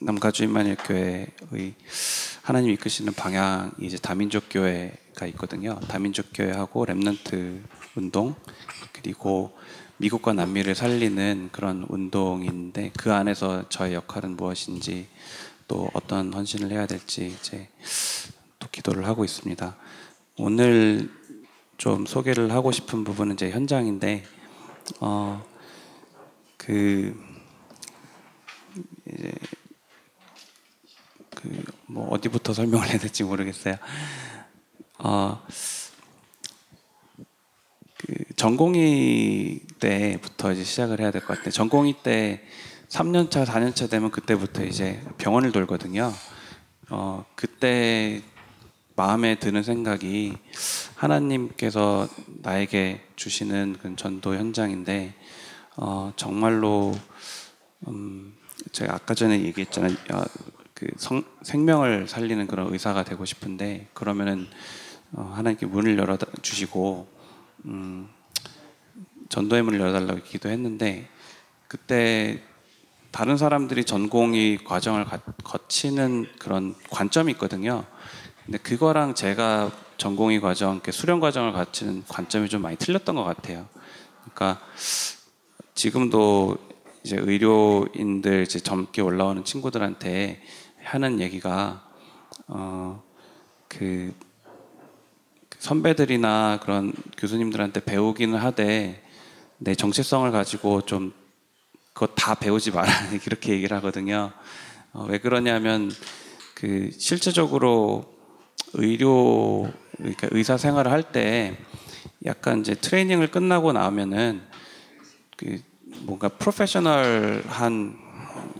남가주임만일 교회의 하나님 이끄시는 방향이 이제 다민족 교회가 있거든요. 다민족 교회하고 렘넌트 운동 그리고 미국과 남미를 살리는 그런 운동인데 그 안에서 저의 역할은 무엇인지 또 어떤 헌신을 해야 될지 이제 또 기도를 하고 있습니다. 오늘 좀 소개를 하고 싶은 부분은 이제 현장인데 어그 이제 그 뭐 어디부터 설명을 해야 될지 모르겠어요. 어, 그 전공의 때부터 이제 시작을 해야 될 것 같아요. 전공의 때 3년차, 4년차 되면 그때부터 이제 병원을 돌거든요. 어, 그때 마음에 드는 생각이 하나님께서 나에게 주시는 그 전도 현장인데 어, 정말로 음, 제가 아까 전에 얘기했잖아요. 어, 그 성, 생명을 살리는 그런 의사가 되고 싶은데 그러면은 어, 하나님께 문을 열어 주시고 음, 전도의 문을 열어달라고 기도했는데 그때 다른 사람들이 전공의 과정을 가, 거치는 그런 관점이 있거든요. 근데 그거랑 제가 전공의 과정, 수련 과정을 거치는 관점이 좀 많이 틀렸던 것 같아요. 그러니까 지금도 이제 의료인들 이제 젊게 올라오는 친구들한테 하는 얘기가 어 그 선배들이나 그런 교수님들한테 배우기는 하되 내 정체성을 가지고 좀 그거 다 배우지 마라 이렇게 얘기를 하거든요. 어, 왜 그러냐면 그 실제적으로 의료 그러니까 의사 생활을 할 때 약간 이제 트레이닝을 끝나고 나오면은 그 뭔가 프로페셔널한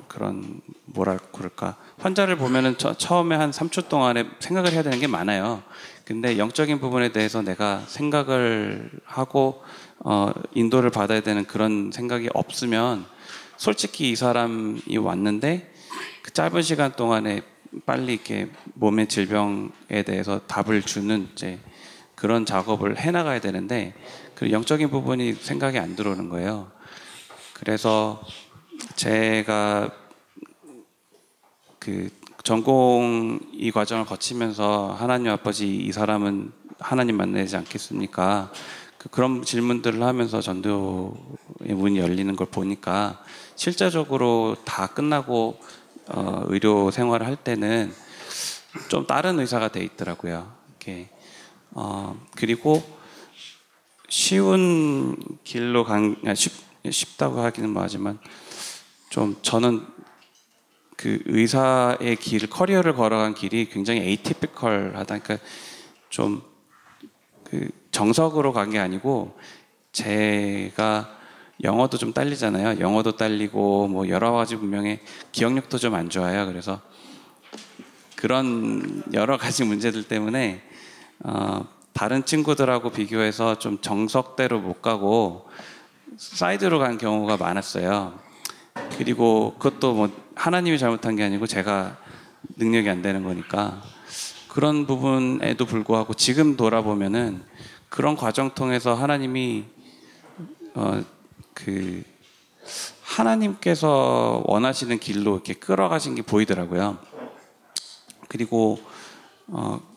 그런 뭐랄까 그럴까 환자를 보면은 처, 처음에 한 3초 동안에 생각을 해야 되는 게 많아요. 근데 영적인 부분에 대해서 내가 생각을 하고 어, 인도를 받아야 되는 그런 생각이 없으면 솔직히 이 사람이 왔는데 그 짧은 시간 동안에 빨리 이렇게 몸의 질병에 대해서 답을 주는 이제 그런 작업을 해 나가야 되는데 그 영적인 부분이 생각이 안 들어오는 거예요. 그래서 제가 그 전공 이 과정을 거치면서 하나님 아버지 이 사람은 하나님 만나지 않겠습니까? 그 그런 질문들을 하면서 전도의 문이 열리는 걸 보니까 실제적으로 다 끝나고 어, 의료 생활을 할 때는 좀 다른 의사가 돼 있더라고요. 이렇게 어, 그리고 쉬운 길로 간 쉽, 쉽다고 하기는 뭐하지만 좀 저는 그 의사의 길, 커리어를 걸어간 길이 굉장히 에이티피컬하다. 그러니까 좀 그 정석으로 간 게 아니고 제가 영어도 좀 딸리잖아요. 영어도 딸리고 뭐 여러 가지 분명히 기억력도 좀 안 좋아요. 그래서 그런 여러 가지 문제들 때문에 어, 다른 친구들하고 비교해서 좀 정석대로 못 가고 사이드로 간 경우가 많았어요. 그리고 그것도 뭐 하나님이 잘못한 게 아니고 제가 능력이 안 되는 거니까 그런 부분에도 불구하고 지금 돌아보면은 그런 과정 통해서 하나님이 어 그 하나님께서 원하시는 길로 이렇게 끌어가신 게 보이더라고요. 그리고 어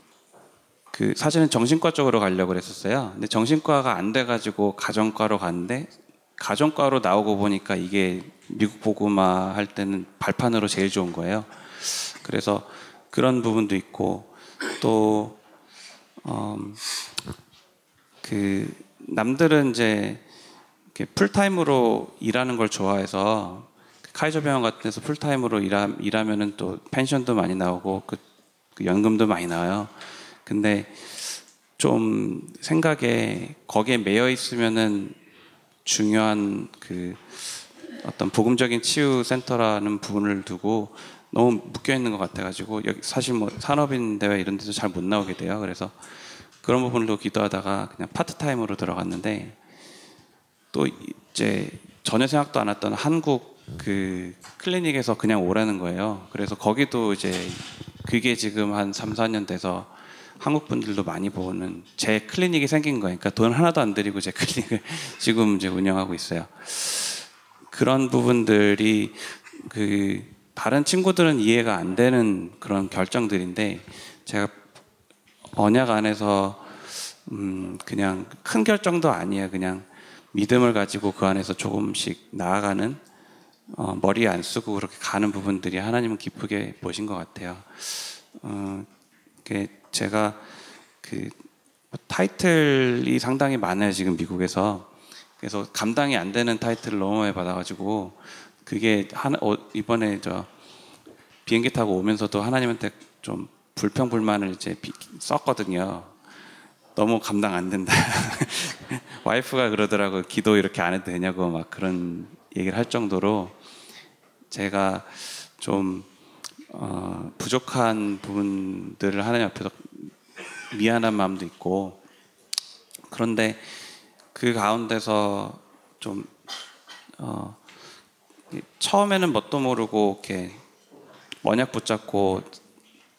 그 사실은 정신과 쪽으로 가려고 그랬었어요. 근데 정신과가 안 돼가지고 가정과로 갔는데 가정과로 나오고 보니까 이게 미국 보고마 할 때는 발판으로 제일 좋은 거예요. 그래서 그런 부분도 있고 또 음, 그 남들은 이제 풀타임으로 일하는 걸 좋아해서 카이저 병원 같은 데서 풀타임으로 일하, 일하면은 또 펜션도 많이 나오고 그, 그 연금도 많이 나와요. 근데 좀 생각에 거기에 매여 있으면은 중요한 그 어떤 복음적인 치유 센터라는 부분을 두고 너무 묶여 있는 것 같아가지고 여기 사실 뭐 산업인 대회 이런 데서 잘못 나오게 돼요. 그래서 그런 부분을로 기도하다가 그냥 파트타임으로 들어갔는데 또 이제 전혀 생각도 안 했던 한국 그 클리닉에서 그냥 오라는 거예요. 그래서 거기도 이제 그게 지금 한 3, 4년 돼서 한국 분들도 많이 보는 제 클리닉이 생긴 거예요. 그러니까 돈 하나도 안 들이고 제 클리닉을 지금 이제 운영하고 있어요. 그런 부분들이 그 다른 친구들은 이해가 안 되는 그런 결정들인데 제가 언약 안에서 음 그냥 큰 결정도 아니에요. 그냥 믿음을 가지고 그 안에서 조금씩 나아가는 어, 머리에 안 쓰고 그렇게 가는 부분들이 하나님은 기쁘게 보신 것 같아요. 어, 그 제가 그 타이틀이 상당히 많아요 지금 미국에서 그래서 감당이 안 되는 타이틀을 너무 많이 받아가지고 그게 하나 어, 이번에 저 비행기 타고 오면서도 하나님한테 좀 불평 불만을 이제 비- 썼거든요. 너무 감당 안 된다. 와이프가 그러더라고 기도 이렇게 안 해도 되냐고 막 그런 얘기를 할 정도로 제가 좀 어, 부족한 부분들을 하나님 앞에서 미안한 마음도 있고. 그런데 그 가운데서 좀 어, 처음에는 뭣도 모르고 이렇게 언약 붙잡고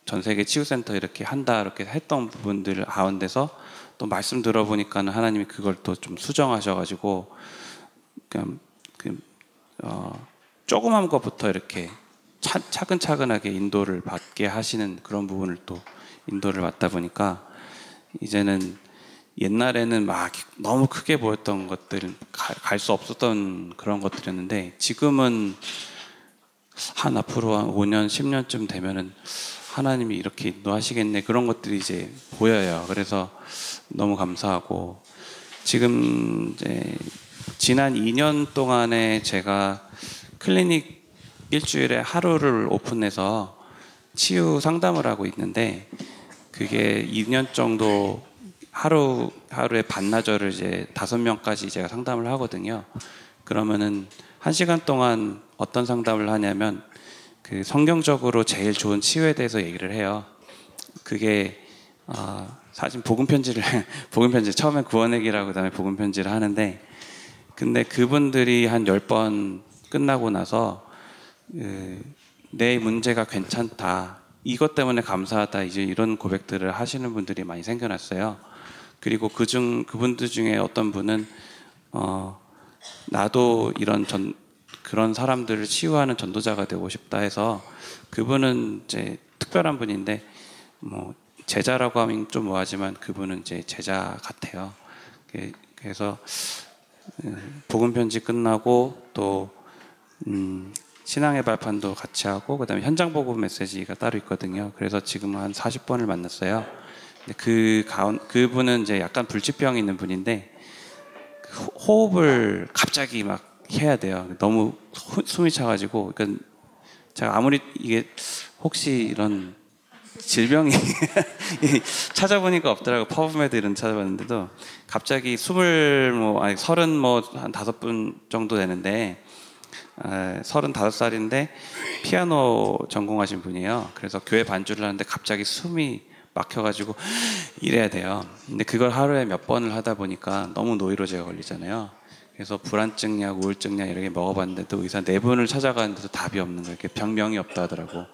전 세계 치유센터 이렇게 한다 이렇게 했던 부분들 가운데서 또 말씀 들어보니까는 하나님이 그걸 또 좀 수정하셔가지고 그냥 그 어, 조그만 것부터 이렇게 차, 차근차근하게 인도를 받게 하시는 그런 부분을 또 인도를 받다 보니까 이제는 옛날에는 막 너무 크게 보였던 것들은 갈수 없었던 그런 것들이었는데 지금은 한 앞으로 한 5년, 10년쯤 되면은 하나님이 이렇게 인도하시겠네 그런 것들이 이제 보여요. 그래서 너무 감사하고 지금 이제 지난 2년 동안에 제가 클리닉 일주일에 하루를 오픈해서 치유 상담을 하고 있는데 그게 2년 정도 하루 하루에 반나절을 이제 다섯 명까지 제가 상담을 하거든요. 그러면은 한 시간 동안 어떤 상담을 하냐면 그 성경적으로 제일 좋은 치유에 대해서 얘기를 해요. 그게 어, 사실 복음 편지를 복음 편지 처음에 구원얘기라고 그다음에 복음 편지를 하는데 근데 그분들이 한 열 번 끝나고 나서 그, 내 문제가 괜찮다. 이것 때문에 감사하다. 이제 이런 고백들을 하시는 분들이 많이 생겨났어요. 그리고 그중 그분들 중에 어떤 분은 어, 나도 이런 전 그런 사람들을 치유하는 전도자가 되고 싶다 해서 그분은 이제 특별한 분인데 뭐 제자라고 하면 좀 뭐하지만 그분은 이제 제자 같아요. 그- 그래서 음, 복음 편지 끝나고 또 음, 신앙의 발판도 같이 하고 그다음에 현장 복음 메시지가 따로 있거든요. 그래서 지금 한 40번을 만났어요. 근데 그 가운 그분은 이제 약간 불치병이 있는 분인데 그 호- 호흡을 갑자기 막 해야 돼요. 너무 호- 숨이 차가지고 그러니까 제가 아무리 이게 혹시 이런 질병이 찾아보니까 없더라고 퍼브메드 이런 찾아봤는데도 갑자기 스물 뭐 아니 서른 뭐 한 다섯 분 정도 되는데 서른 다섯 살인데 피아노 전공하신 분이에요. 그래서 교회 반주를 하는데 갑자기 숨이 막혀가지고 이래야 돼요. 근데 그걸 하루에 몇 번을 하다 보니까 너무 노이로제가 걸리잖아요. 그래서 불안증약, 우울증약 이렇게 먹어봤는데도 의사 네 분을 찾아가는데도 답이 없는 거예요. 이렇게 병명이 없다 하더라고.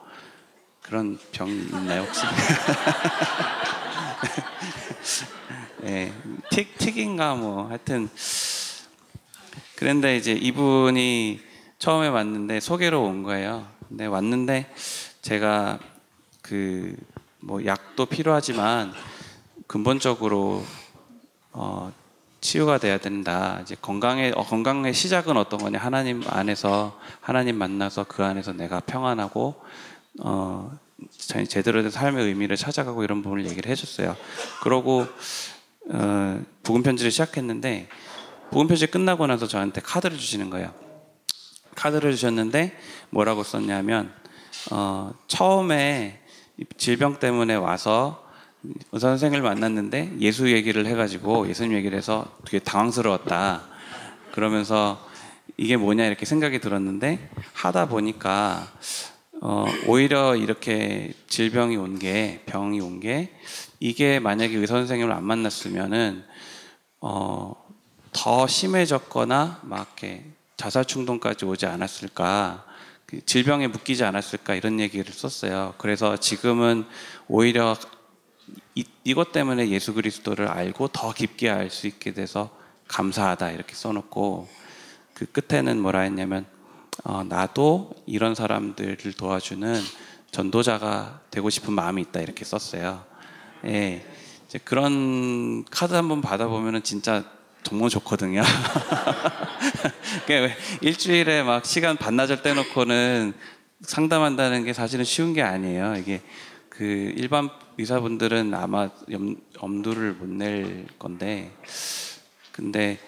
그런 병 있나요 혹시? 네, 틱 틱인가 뭐 하여튼 그런데 이제 이분이 처음에 왔는데 소개로 온 거예요. 근데 왔는데 제가 그 뭐 약도 필요하지만 근본적으로 어 치유가 돼야 된다. 이제 건강의 어, 건강의 시작은 어떤 거냐? 하나님 안에서 하나님 만나서 그 안에서 내가 평안하고 어 제- 제대로 된 삶의 의미를 찾아가고 이런 부분을 얘기를 해줬어요. 그러고 어, 복음 편지를 시작했는데 복음 편지 끝나고 나서 저한테 카드를 주시는 거예요. 카드를 주셨는데 뭐라고 썼냐면 어, 처음에 이 질병 때문에 와서 의사 선생을 만났는데 예수 얘기를 해가지고 예수님 얘기를 해서 되게 당황스러웠다. 그러면서 이게 뭐냐 이렇게 생각이 들었는데 하다 보니까 어, 오히려 이렇게 질병이 온 게 병이 온 게 이게 만약에 의사 선생님을 안 만났으면은 어, 더 심해졌거나 막 이렇게 자살 충동까지 오지 않았을까 그 질병에 묶이지 않았을까 이런 얘기를 썼어요. 그래서 지금은 오히려 이, 이것 때문에 예수 그리스도를 알고 더 깊게 알 수 있게 돼서 감사하다 이렇게 써놓고 그 끝에는 뭐라 했냐면 어, 나도 이런 사람들을 도와주는 전도자가 되고 싶은 마음이 있다 이렇게 썼어요. 예, 이제 그런 카드 한번 받아보면은 진짜 정말 좋거든요. 일주일에 막 시간 반나절 떼놓고는 상담한다는 게 사실은 쉬운 게 아니에요. 이게 그 일반 의사분들은 아마 염, 엄두를 못 낼 건데, 근데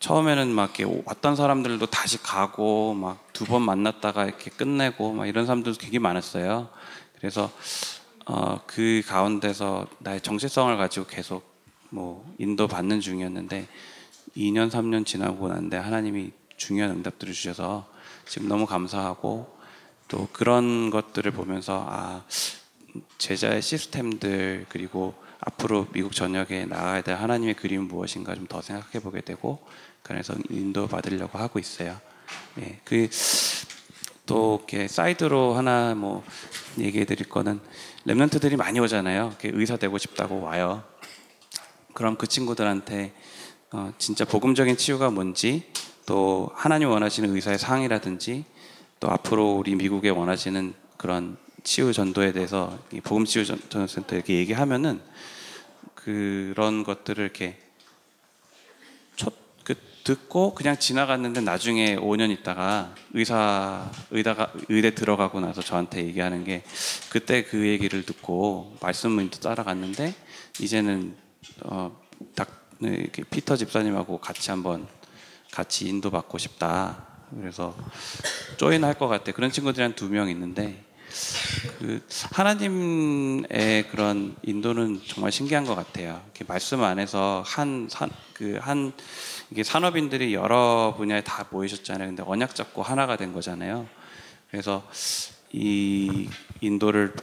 처음에는 막 이렇게 왔던 사람들도 다시 가고 막 두 번 만났다가 이렇게 끝내고 막 이런 사람들도 되게 많았어요. 그래서 어, 그 가운데서 나의 정체성을 가지고 계속 뭐 인도 받는 중이었는데 2년 3년 지나고 났는데 하나님이 중요한 응답들을 주셔서 지금 너무 감사하고 또 그런 것들을 보면서 아 제자의 시스템들 그리고 앞으로 미국 전역에 나아야 될 하나님의 그림은 무엇인가 좀 더 생각해 보게 되고 그래서 인도 받으려고 하고 있어요. 예, 그또 이렇게 사이드로 하나 뭐 얘기해 드릴 거는 랩런트들이 많이 오잖아요. 의사 되고 싶다고 와요. 그럼 그 친구들한테 어, 진짜 복음적인 치유가 뭔지 또 하나님 원하시는 의사의 상이라든지 또 앞으로 우리 미국에 원하시는 그런 치유 전도에 대해서 이 복음 치유 전도센터 이렇게 얘기하면은 그런 것들을 이렇게 초, 그 듣고 그냥 지나갔는데 나중에 5년 있다가 의사 의다가 의대 들어가고 나서 저한테 얘기하는 게 그때 그 얘기를 듣고 말씀을 따라갔는데 이제는 어, 닥, 네, 피터 집사님하고 같이 한번 같이 인도 받고 싶다. 그래서 조인 할 것 같아. 그런 친구들이 한 두 명 있는데 그 하나님의 그런 인도는 정말 신기한 것 같아요. 이렇게 말씀 안에서 한그한 이게 산업인들이 여러 분야에 다 모이셨잖아요. 근데 언약 잡고 하나가 된 거잖아요. 그래서 이 인도를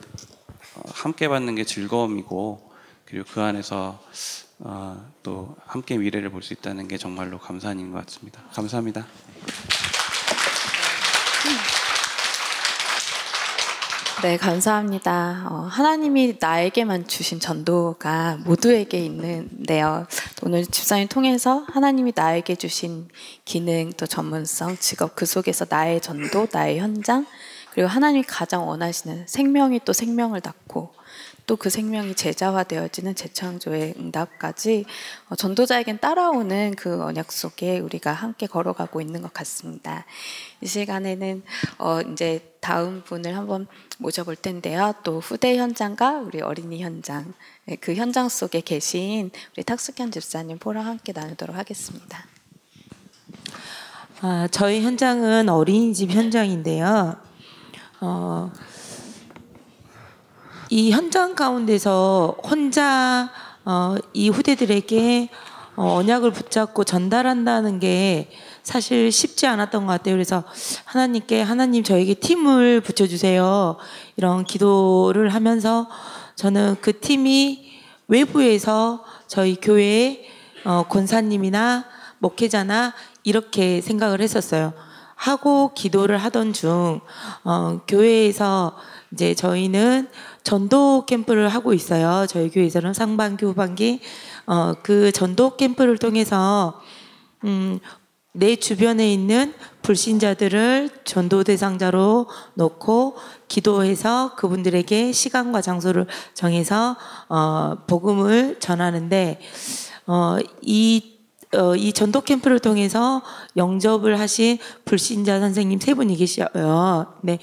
함께 받는 게 즐거움이고 그리고 그 안에서 어, 또 함께 미래를 볼 수 있다는 게 정말로 감사한 일인 것 같습니다. 감사합니다. 네, 감사합니다. 어, 하나님이 나에게만 주신 전도가 모두에게 있는데요. 오늘 집사님 통해서 하나님이 나에게 주신 기능, 또 전문성, 직업 그 속에서 나의 전도, 나의 현장, 그리고 하나님이 가장 원하시는 생명이 또 생명을 낳고 또 그 생명이 제자화되어지는 재창조의 응답까지 어, 전도자에겐 따라오는 그 언약 속에 우리가 함께 걸어가고 있는 것 같습니다. 이 시간에는 어 이제 다음 분을 한번 모셔볼 텐데요. 또 후대 현장과 우리 어린이 현장 네, 그 현장 속에 계신 우리 탁숙현 집사님 포랑 함께 나누도록 하겠습니다. 아, 저희 현장은 어린이집 현장인데요. 어, 이 현장 가운데서 혼자 어, 이 후대들에게 어, 언약을 붙잡고 전달한다는 게 사실 쉽지 않았던 것 같아요. 그래서 하나님께 하나님 저에게 팀을 붙여주세요. 이런 기도를 하면서 저는 그 팀이 외부에서 저희 교회 어, 권사님이나 목회자나 이렇게 생각을 했었어요. 하고 기도를 하던 중 어, 교회에서 이제 저희는 전도 캠프를 하고 있어요. 저희 교회에서는 상반기, 후반기 어, 그 전도 캠프를 통해서 음, 내 주변에 있는 불신자들을 전도 대상자로 놓고 기도해서 그분들에게 시간과 장소를 정해서 어, 복음을 전하는데 어, 이 어, 이 전도 캠프를 통해서 영접을 하신 불신자 선생님 세 분이 계셔요. 네.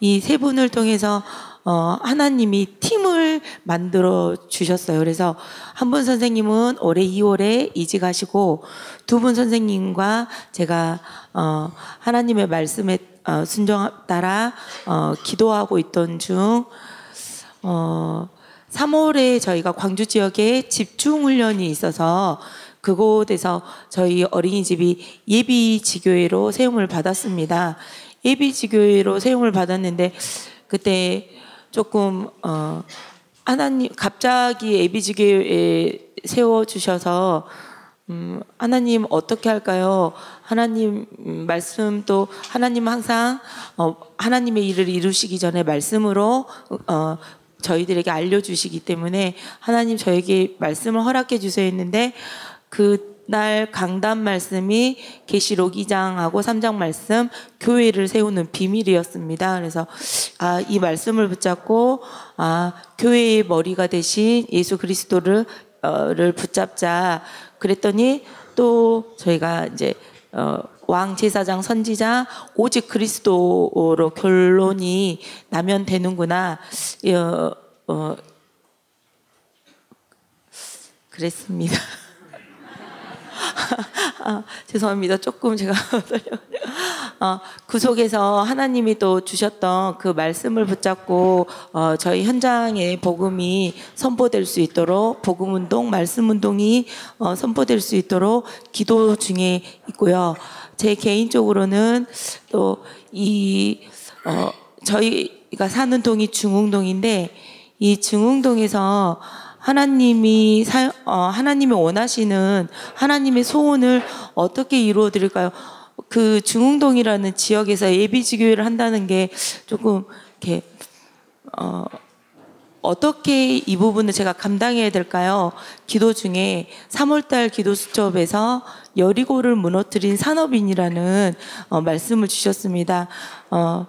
이 세 분을 통해서 어, 하나님이 팀을 만들어 주셨어요. 그래서 한 분 선생님은 올해 2월에 이직하시고 두 분 선생님과 제가 어, 하나님의 말씀에 어, 순종 따라 어, 기도하고 있던 중 어, 3월에 저희가 광주 지역에 집중 훈련이 있어서 그곳에서 저희 어린이집이 예비 지교회로 세움을 받았습니다. 예비 지교회로 세움을 받았는데 그때 조금 어 하나님 갑자기 지교회에 세워 주셔서 음, 하나님 어떻게 할까요? 하나님 음, 말씀 또 하나님 항상 어, 하나님의 일을 이루시기 전에 말씀으로 어, 저희들에게 알려 주시기 때문에 하나님 저에게 말씀을 허락해 주세요 했는데 그 날 강단 말씀이 계시록 2장하고 3장 말씀 교회를 세우는 비밀이었습니다. 그래서 아, 이 말씀을 붙잡고 아, 교회의 머리가 되신 예수 그리스도를 를 붙잡자 그랬더니 또 저희가 이제 어, 왕 제사장 선지자 오직 그리스도로 결론이 나면 되는구나 어, 어, 그랬습니다. 아, 죄송합니다. 조금 제가. 어, 그 속에서 하나님이 또 주셨던 그 말씀을 붙잡고 어, 저희 현장에 복음이 선포될 수 있도록 복음 운동, 말씀 운동이 어, 선포될 수 있도록 기도 중에 있고요. 제 개인적으로는 또이 어, 저희가 사는 동이 중흥동인데 이 중흥동에서 하나님이 사, 어, 하나님이 원하시는 하나님의 소원을 어떻게 이루어 드릴까요? 그 중흥동이라는 지역에서 예비지 교회를 한다는 게 조금 이렇게 어 어떻게 이 부분을 제가 감당해야 될까요? 기도 중에 3월달 기도 수첩에서 여리고를 무너뜨린 산업인이라는 어, 말씀을 주셨습니다. 어,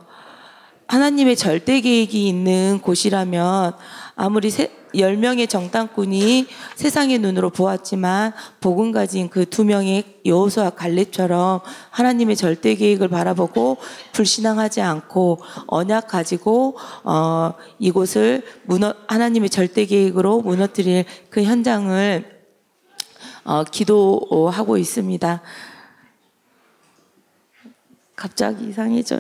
하나님의 절대 계획이 있는 곳이라면 아무리 세, 10명의 정탐꾼이 세상의 눈으로 보았지만 복음 가진 그 두 명의 여호수와 갈렙처럼 하나님의 절대 계획을 바라보고 불신앙하지 않고 언약 가지고 어 이곳을 무너 하나님의 절대 계획으로 무너뜨릴 그 현장을 어 기도하고 있습니다. 갑자기 이상해져요.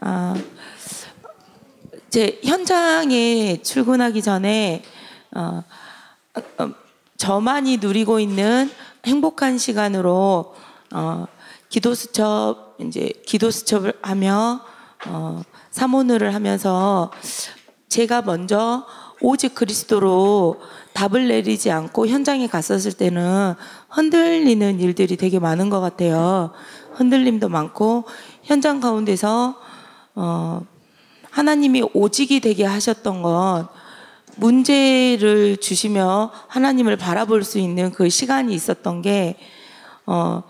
아 제 현장에 출근하기 전에 어, 어, 저만이 누리고 있는 행복한 시간으로 어, 기도 수첩 이제 기도 수첩을 하며 어, 사모늘을 하면서 제가 먼저 오직 그리스도로 답을 내리지 않고 현장에 갔었을 때는 흔들리는 일들이 되게 많은 것 같아요. 흔들림도 많고 현장 가운데서 어, 하나님이 오직이 되게 하셨던 건 문제를 주시며 하나님을 바라볼 수 있는 그 시간이 있었던 게, 어,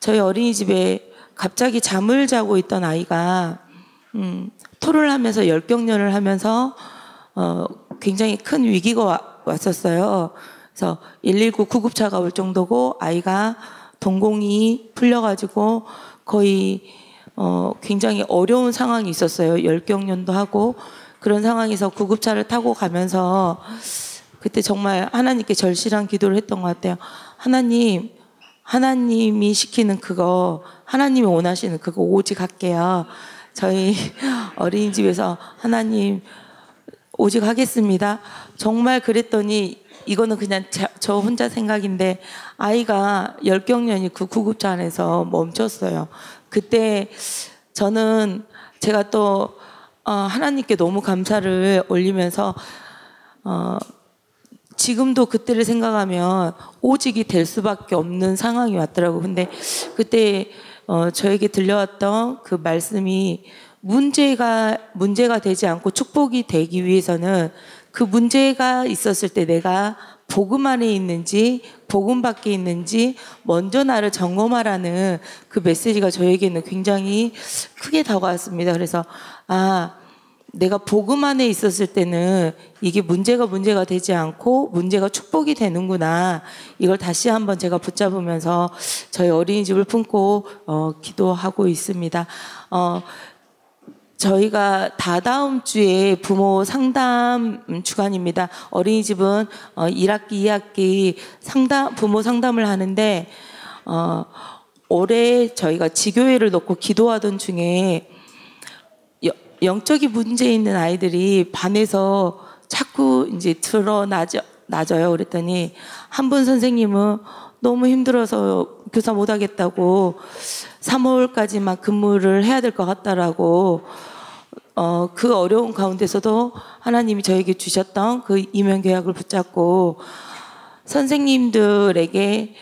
저희 어린이집에 갑자기 잠을 자고 있던 아이가, 음, 토를 하면서 열경련을 하면서, 어, 굉장히 큰 위기가 와, 왔었어요. 그래서 119 구급차가 올 정도고 아이가 동공이 풀려가지고 거의 어, 굉장히 어려운 상황이 있었어요. 열경련도 하고 그런 상황에서 구급차를 타고 가면서 그때 정말 하나님께 절실한 기도를 했던 것 같아요. 하나님, 하나님이 시키는 그거, 하나님이 원하시는 그거 오직 할게요. 저희 어린이집에서 하나님 오직 하겠습니다. 정말 그랬더니 이거는 그냥 저 혼자 생각인데 아이가 열경련이 그 구급차 안에서 멈췄어요. 그때 저는 제가 또 어, 하나님께 너무 감사를 올리면서 어, 지금도 그때를 생각하면 오직이 될 수밖에 없는 상황이 왔더라고. 근데 그때 어, 저에게 들려왔던 그 말씀이 문제가 문제가 되지 않고 축복이 되기 위해서는 그 문제가 있었을 때 내가 복음 안에 있는지 복음 밖에 있는지 먼저 나를 점검하라는 그 메시지가 저에게는 굉장히 크게 다가왔습니다. 그래서 아 내가 복음 안에 있었을 때는 이게 문제가 문제가 되지 않고 문제가 축복이 되는구나. 이걸 다시 한번 제가 붙잡으면서 저희 어린이집을 품고 어, 기도하고 있습니다. 어, 저희가 다다음 주에 부모 상담 주간입니다. 어린이집은 어 1학기, 2학기 상담 부모 상담을 하는데 어 올해 저희가 지교회를 놓고 기도하던 중에 영적인 문제 있는 아이들이 반에서 자꾸 이제 드러나져 나져요. 그랬더니 한 분 선생님은 너무 힘들어서 교사 못 하겠다고 3월까지만 근무를 해야 될 것 같다라고 어, 그 어려운 가운데서도 하나님이 저에게 주셨던 그 임용 계약을 붙잡고 선생님들에게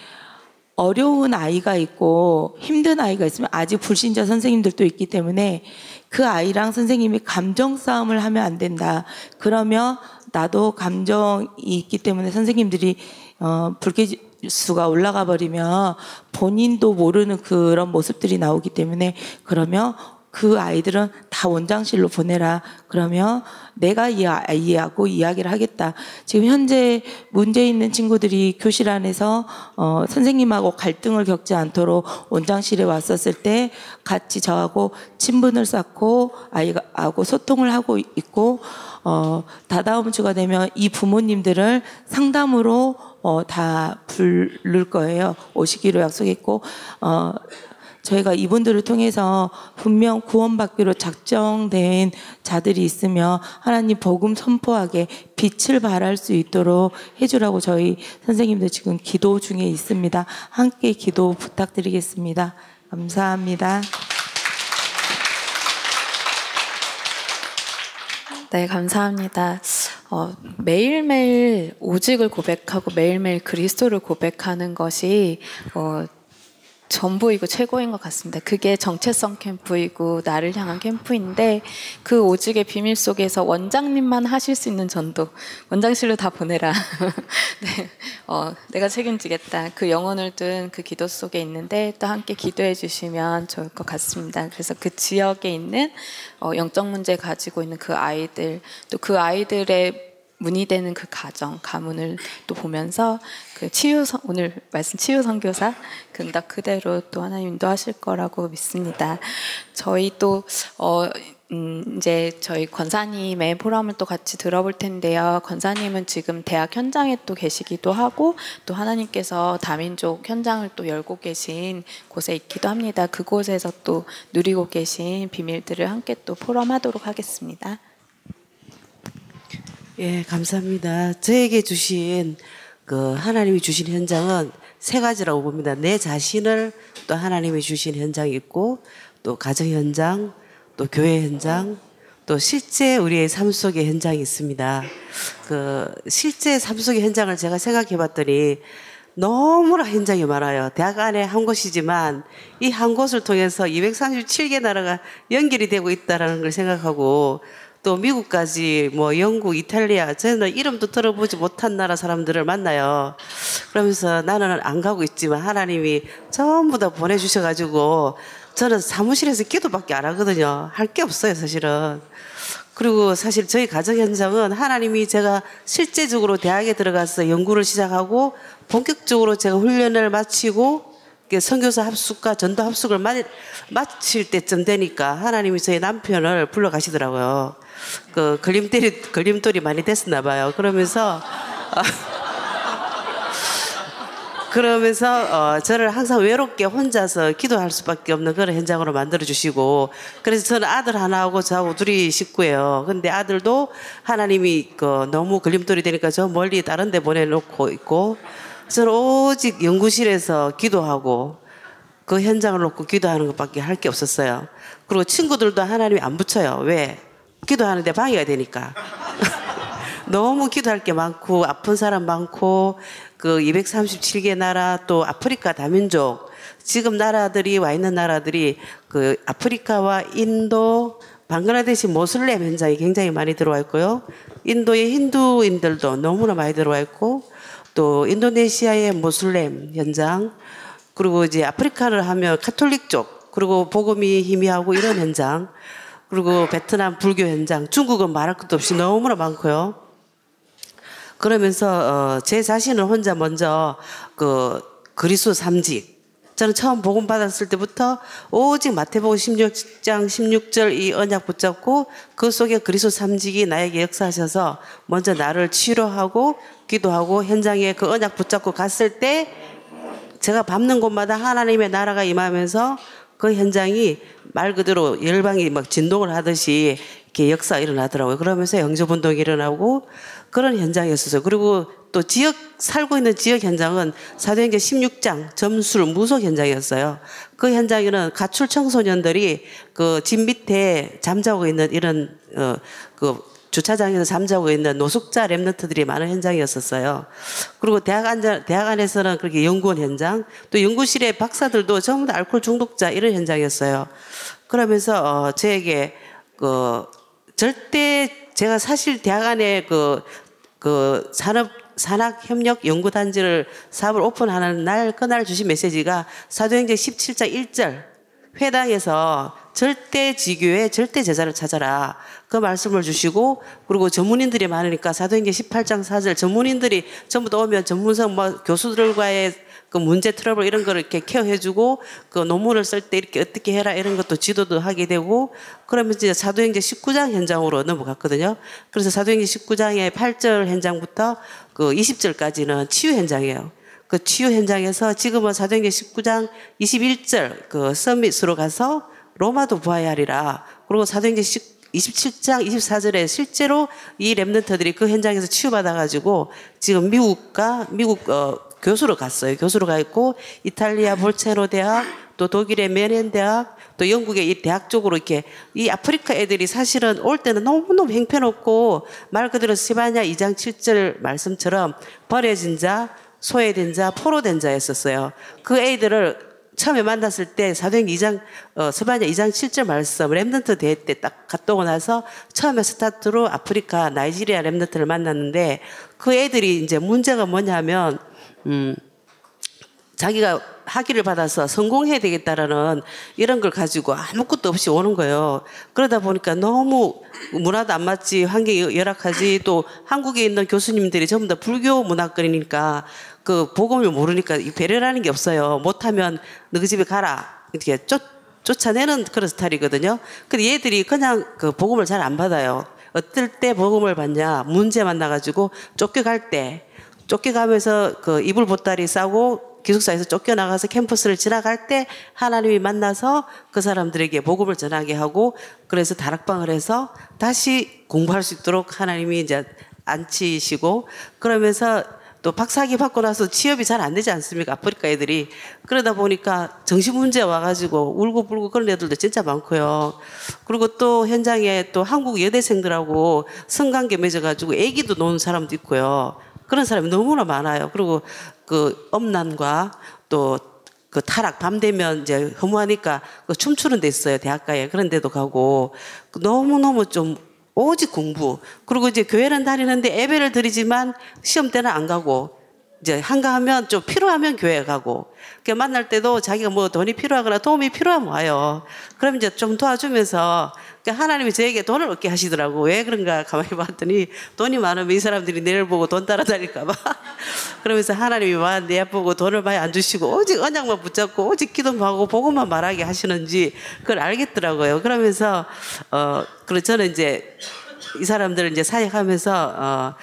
어려운 아이가 있고 힘든 아이가 있으면 아직 불신자 선생님들도 있기 때문에 그 아이랑 선생님이 감정 싸움을 하면 안 된다. 그러면 나도 감정이 있기 때문에 선생님들이 어, 불쾌 수가 올라가 버리면 본인도 모르는 그런 모습들이 나오기 때문에 그러면 그 아이들은 다 원장실로 보내라. 그러면 내가 이 아이하고 이야기를 하겠다. 지금 현재 문제 있는 친구들이 교실 안에서 어, 선생님하고 갈등을 겪지 않도록 원장실에 왔었을 때 같이 저하고 친분을 쌓고 아이하고 소통을 하고 있고 어, 다다음 주가 되면 이 부모님들을 상담으로 어, 다 부를 거예요. 오시기로 약속했고 어, 저희가 이분들을 통해서 분명 구원받기로 작정된 자들이 있으며 하나님 복음 선포하게 빛을 발할 수 있도록 해주라고 저희 선생님들 지금 기도 중에 있습니다. 함께 기도 부탁드리겠습니다. 감사합니다. 네, 감사합니다. 어, 매일매일 오직을 고백하고 매일매일 그리스도를 고백하는 것이 어, 전부이고 최고인 것 같습니다. 그게 정체성 캠프이고 나를 향한 캠프인데 그 오직의 비밀 속에서 원장님만 하실 수 있는 전도 원장실로 다 보내라. 네, 어, 내가 책임지겠다. 그 영혼을 둔 그 기도 속에 있는데 또 함께 기도해 주시면 좋을 것 같습니다. 그래서 그 지역에 있는 어, 영적 문제 가지고 있는 그 아이들 또 그 아이들의 문이 되는 그 가정, 가문을 또 보면서 그 치유 선- 오늘 말씀 치유 선교사 그 응답 그대로 또 하나님 인도하실 거라고 믿습니다. 저희 또 어, 음, 이제 저희 권사님의 포럼을 또 같이 들어볼 텐데요. 권사님은 지금 대학 현장에 또 계시기도 하고 또 하나님께서 다민족 현장을 또 열고 계신 곳에 있기도 합니다. 그곳에서 또 누리고 계신 비밀들을 함께 또 포럼하도록 하겠습니다. 예, 감사합니다. 저에게 주신 그 하나님이 주신 현장은 세 가지라고 봅니다. 내 자신을 또 하나님이 주신 현장이 있고 또 가정 현장, 또 교회 현장, 또 실제 우리의 삶 속의 현장이 있습니다. 그 실제 삶 속의 현장을 제가 생각해 봤더니 너무나 현장이 많아요. 대학 안에 한 곳이지만 이 한 곳을 통해서 237개 나라가 연결이 되고 있다라는 걸 생각하고 또 미국까지 뭐 영국, 이탈리아 저는 이름도 들어보지 못한 나라 사람들을 만나요. 그러면서 나는 안 가고 있지만 하나님이 전부 다 보내주셔가지고 저는 사무실에서 기도밖에 안 하거든요. 할 게 없어요, 사실은. 그리고 사실 저희 가정 현장은 하나님이 제가 실제적으로 대학에 들어가서 연구를 시작하고 본격적으로 제가 훈련을 마치고 선교사 합숙과 전도 합숙을 마, 마칠 때쯤 되니까 하나님이 저희 남편을 불러 가시더라고요. 그 걸림돌이 걸림돌이 많이 됐었나 봐요. 그러면서 그러면서 어, 저를 항상 외롭게 혼자서 기도할 수밖에 없는 그런 현장으로 만들어 주시고 그래서 저는 아들 하나하고 저하고 둘이 식구예요. 근데 아들도 하나님이 그 너무 걸림돌이 되니까 저 멀리 다른 데 보내놓고 있고 저는 오직 연구실에서 기도하고 그 현장을 놓고 기도하는 것밖에 할 게 없었어요. 그리고 친구들도 하나님이 안 붙여요. 왜? 기도하는데 방해가 되니까. 너무 기도할 게 많고 아픈 사람 많고 그 237개 나라 또 아프리카 다민족 지금 나라들이 와 있는 나라들이 그 아프리카와 인도 방글라데시 모슬렘 현장이 굉장히 많이 들어와 있고요. 인도의 힌두인들도 너무나 많이 들어와 있고 또 인도네시아의 모슬렘 현장 그리고 이제 아프리카를 하면 카톨릭 쪽 그리고 복음이 희미하고 이런 현장 그리고 베트남 불교 현장 중국은 말할 것도 없이 너무나 많고요. 그러면서 어, 제 자신을 혼자 먼저 그 그리스도 삼직 저는 처음 복음 받았을 때부터 오직 마태복음 16장 16절 이 언약 붙잡고 그 속에 그리스도 삼직이 나에게 역사하셔서 먼저 나를 치료하고 기도하고 현장에 그 언약 붙잡고 갔을 때 제가 밟는 곳마다 하나님의 나라가 임하면서 그 현장이 말 그대로 열방이 막 진동을 하듯이 이렇게 역사 일어나더라고요. 그러면서 영접운동이 일어나고 그런 현장이었어요. 그리고 또 지역 살고 있는 지역 현장은 사도행전 16장 점술 무속 현장이었어요. 그 현장에는 가출 청소년들이 그 집 밑에 잠자고 있는 이런 어 그 주차장에서 잠자고 있는 노숙자 랩런트들이 많은 현장이었었어요. 그리고 대학 안 대학 안에서는 그렇게 연구원 현장, 또 연구실의 박사들도 전부 다 알코올 중독자 이런 현장이었어요. 그러면서 어, 저에게 그 절대 제가 사실 대학 안에 그, 그 산업 산학협력 연구단지를 사업을 오픈하는 날 그날 주신 메시지가 사도행전 17장 1절 회당에서 절대 지교에 절대 제자를 찾아라 그 말씀을 주시고 그리고 전문인들이 많으니까 사도행전 18장 4절 전문인들이 전부 다 오면 전문성 뭐 교수들과의 그 문제 트러블 이런 거를 이렇게 케어해 주고 그 논문을 쓸 때 이렇게 어떻게 해라 이런 것도 지도도 하게 되고 그러면 이제 사도행전 19장 현장으로 넘어갔거든요. 그래서 사도행전 19장의 8절 현장부터 그 20절까지는 치유 현장이에요. 그 치유 현장에서 지금은 사도행전 19장 21절 그 서밋으로 가서 로마도 부하야 하리라. 그리고 사도행전 27장 24절에 실제로 이 랩런터들이 그 현장에서 치유받아가지고 지금 미국과 미국 어, 교수로 갔어요. 교수로 가 있고 이탈리아 볼체노 대학 또 독일의 메넨 대학 또 영국의 이 대학 쪽으로 이렇게 이 아프리카 애들이 사실은 올 때는 너무너무 형편없고 말 그대로 스바냐 2장 7절 말씀처럼 버려진 자 소외된 자 포로된 자였었어요. 그 애들을 처음에 만났을 때 사도행 2장 어, 스바냐 2장 7절 말씀 Remnant 대회 때 딱 갔다 오고 나서 처음에 스타트로 아프리카 나이지리아 Remnant를 만났는데 그 애들이 이제 문제가 뭐냐면 음, 자기가 학위를 받아서 성공해야 되겠다라는 이런 걸 가지고 아무것도 없이 오는 거예요. 그러다 보니까 너무 문화도 안 맞지, 환경이 열악하지, 또 한국에 있는 교수님들이 전부 다 불교 문화권이니까 그 복음을 모르니까 배려라는 게 없어요. 못하면 너희 집에 가라. 이렇게 쫓, 쫓아내는 그런 스타일이거든요. 근데 얘들이 그냥 그 복음을 잘 안 받아요. 어떨 때 복음을 받냐? 문제 만나가지고 쫓겨갈 때 쫓겨가면서 그 이불 보따리 싸고 기숙사에서 쫓겨나가서 캠퍼스를 지나갈 때 하나님이 만나서 그 사람들에게 복음을 전하게 하고 그래서 다락방을 해서 다시 공부할 수 있도록 하나님이 이제 앉히시고 그러면서 또 박사학위 받고 나서 취업이 잘 안 되지 않습니까? 아프리카 애들이. 그러다 보니까 정신 문제 와가지고 울고불고 그런 애들도 진짜 많고요. 그리고 또 현장에 또 한국 여대생들하고 성관계 맺어가지고 애기도 노는 사람도 있고요. 그런 사람이 너무나 많아요. 그리고 그 엄난과 또 그 타락 밤 되면 이제 허무하니까 그 춤추는 데 있어요 대학가에 그런 데도 가고 너무 너무 좀 오직 공부. 그리고 이제 교회는 다니는데 예배를 드리지만 시험 때는 안 가고 이제 한가하면 좀 필요하면 교회 가고 그 만날 때도 자기가 뭐 돈이 필요하거나 도움이 필요하면 와요. 그럼 이제 좀 도와주면서 그러니까 하나님이 저에게 돈을 얻게 하시더라고. 왜 그런가 가만히 봤더니 돈이 많으면 이 사람들이 내를 보고 돈 따라다닐까봐. 그러면서 하나님이 와내 보고 돈을 많이 안 주시고 오직 언약만 붙잡고 오직 기도만 하고 보고만 말하게 하시는지 그걸 알겠더라고요. 그러면서 어 그리고 저는 이제 이 사람들을 이제 사역하면서 어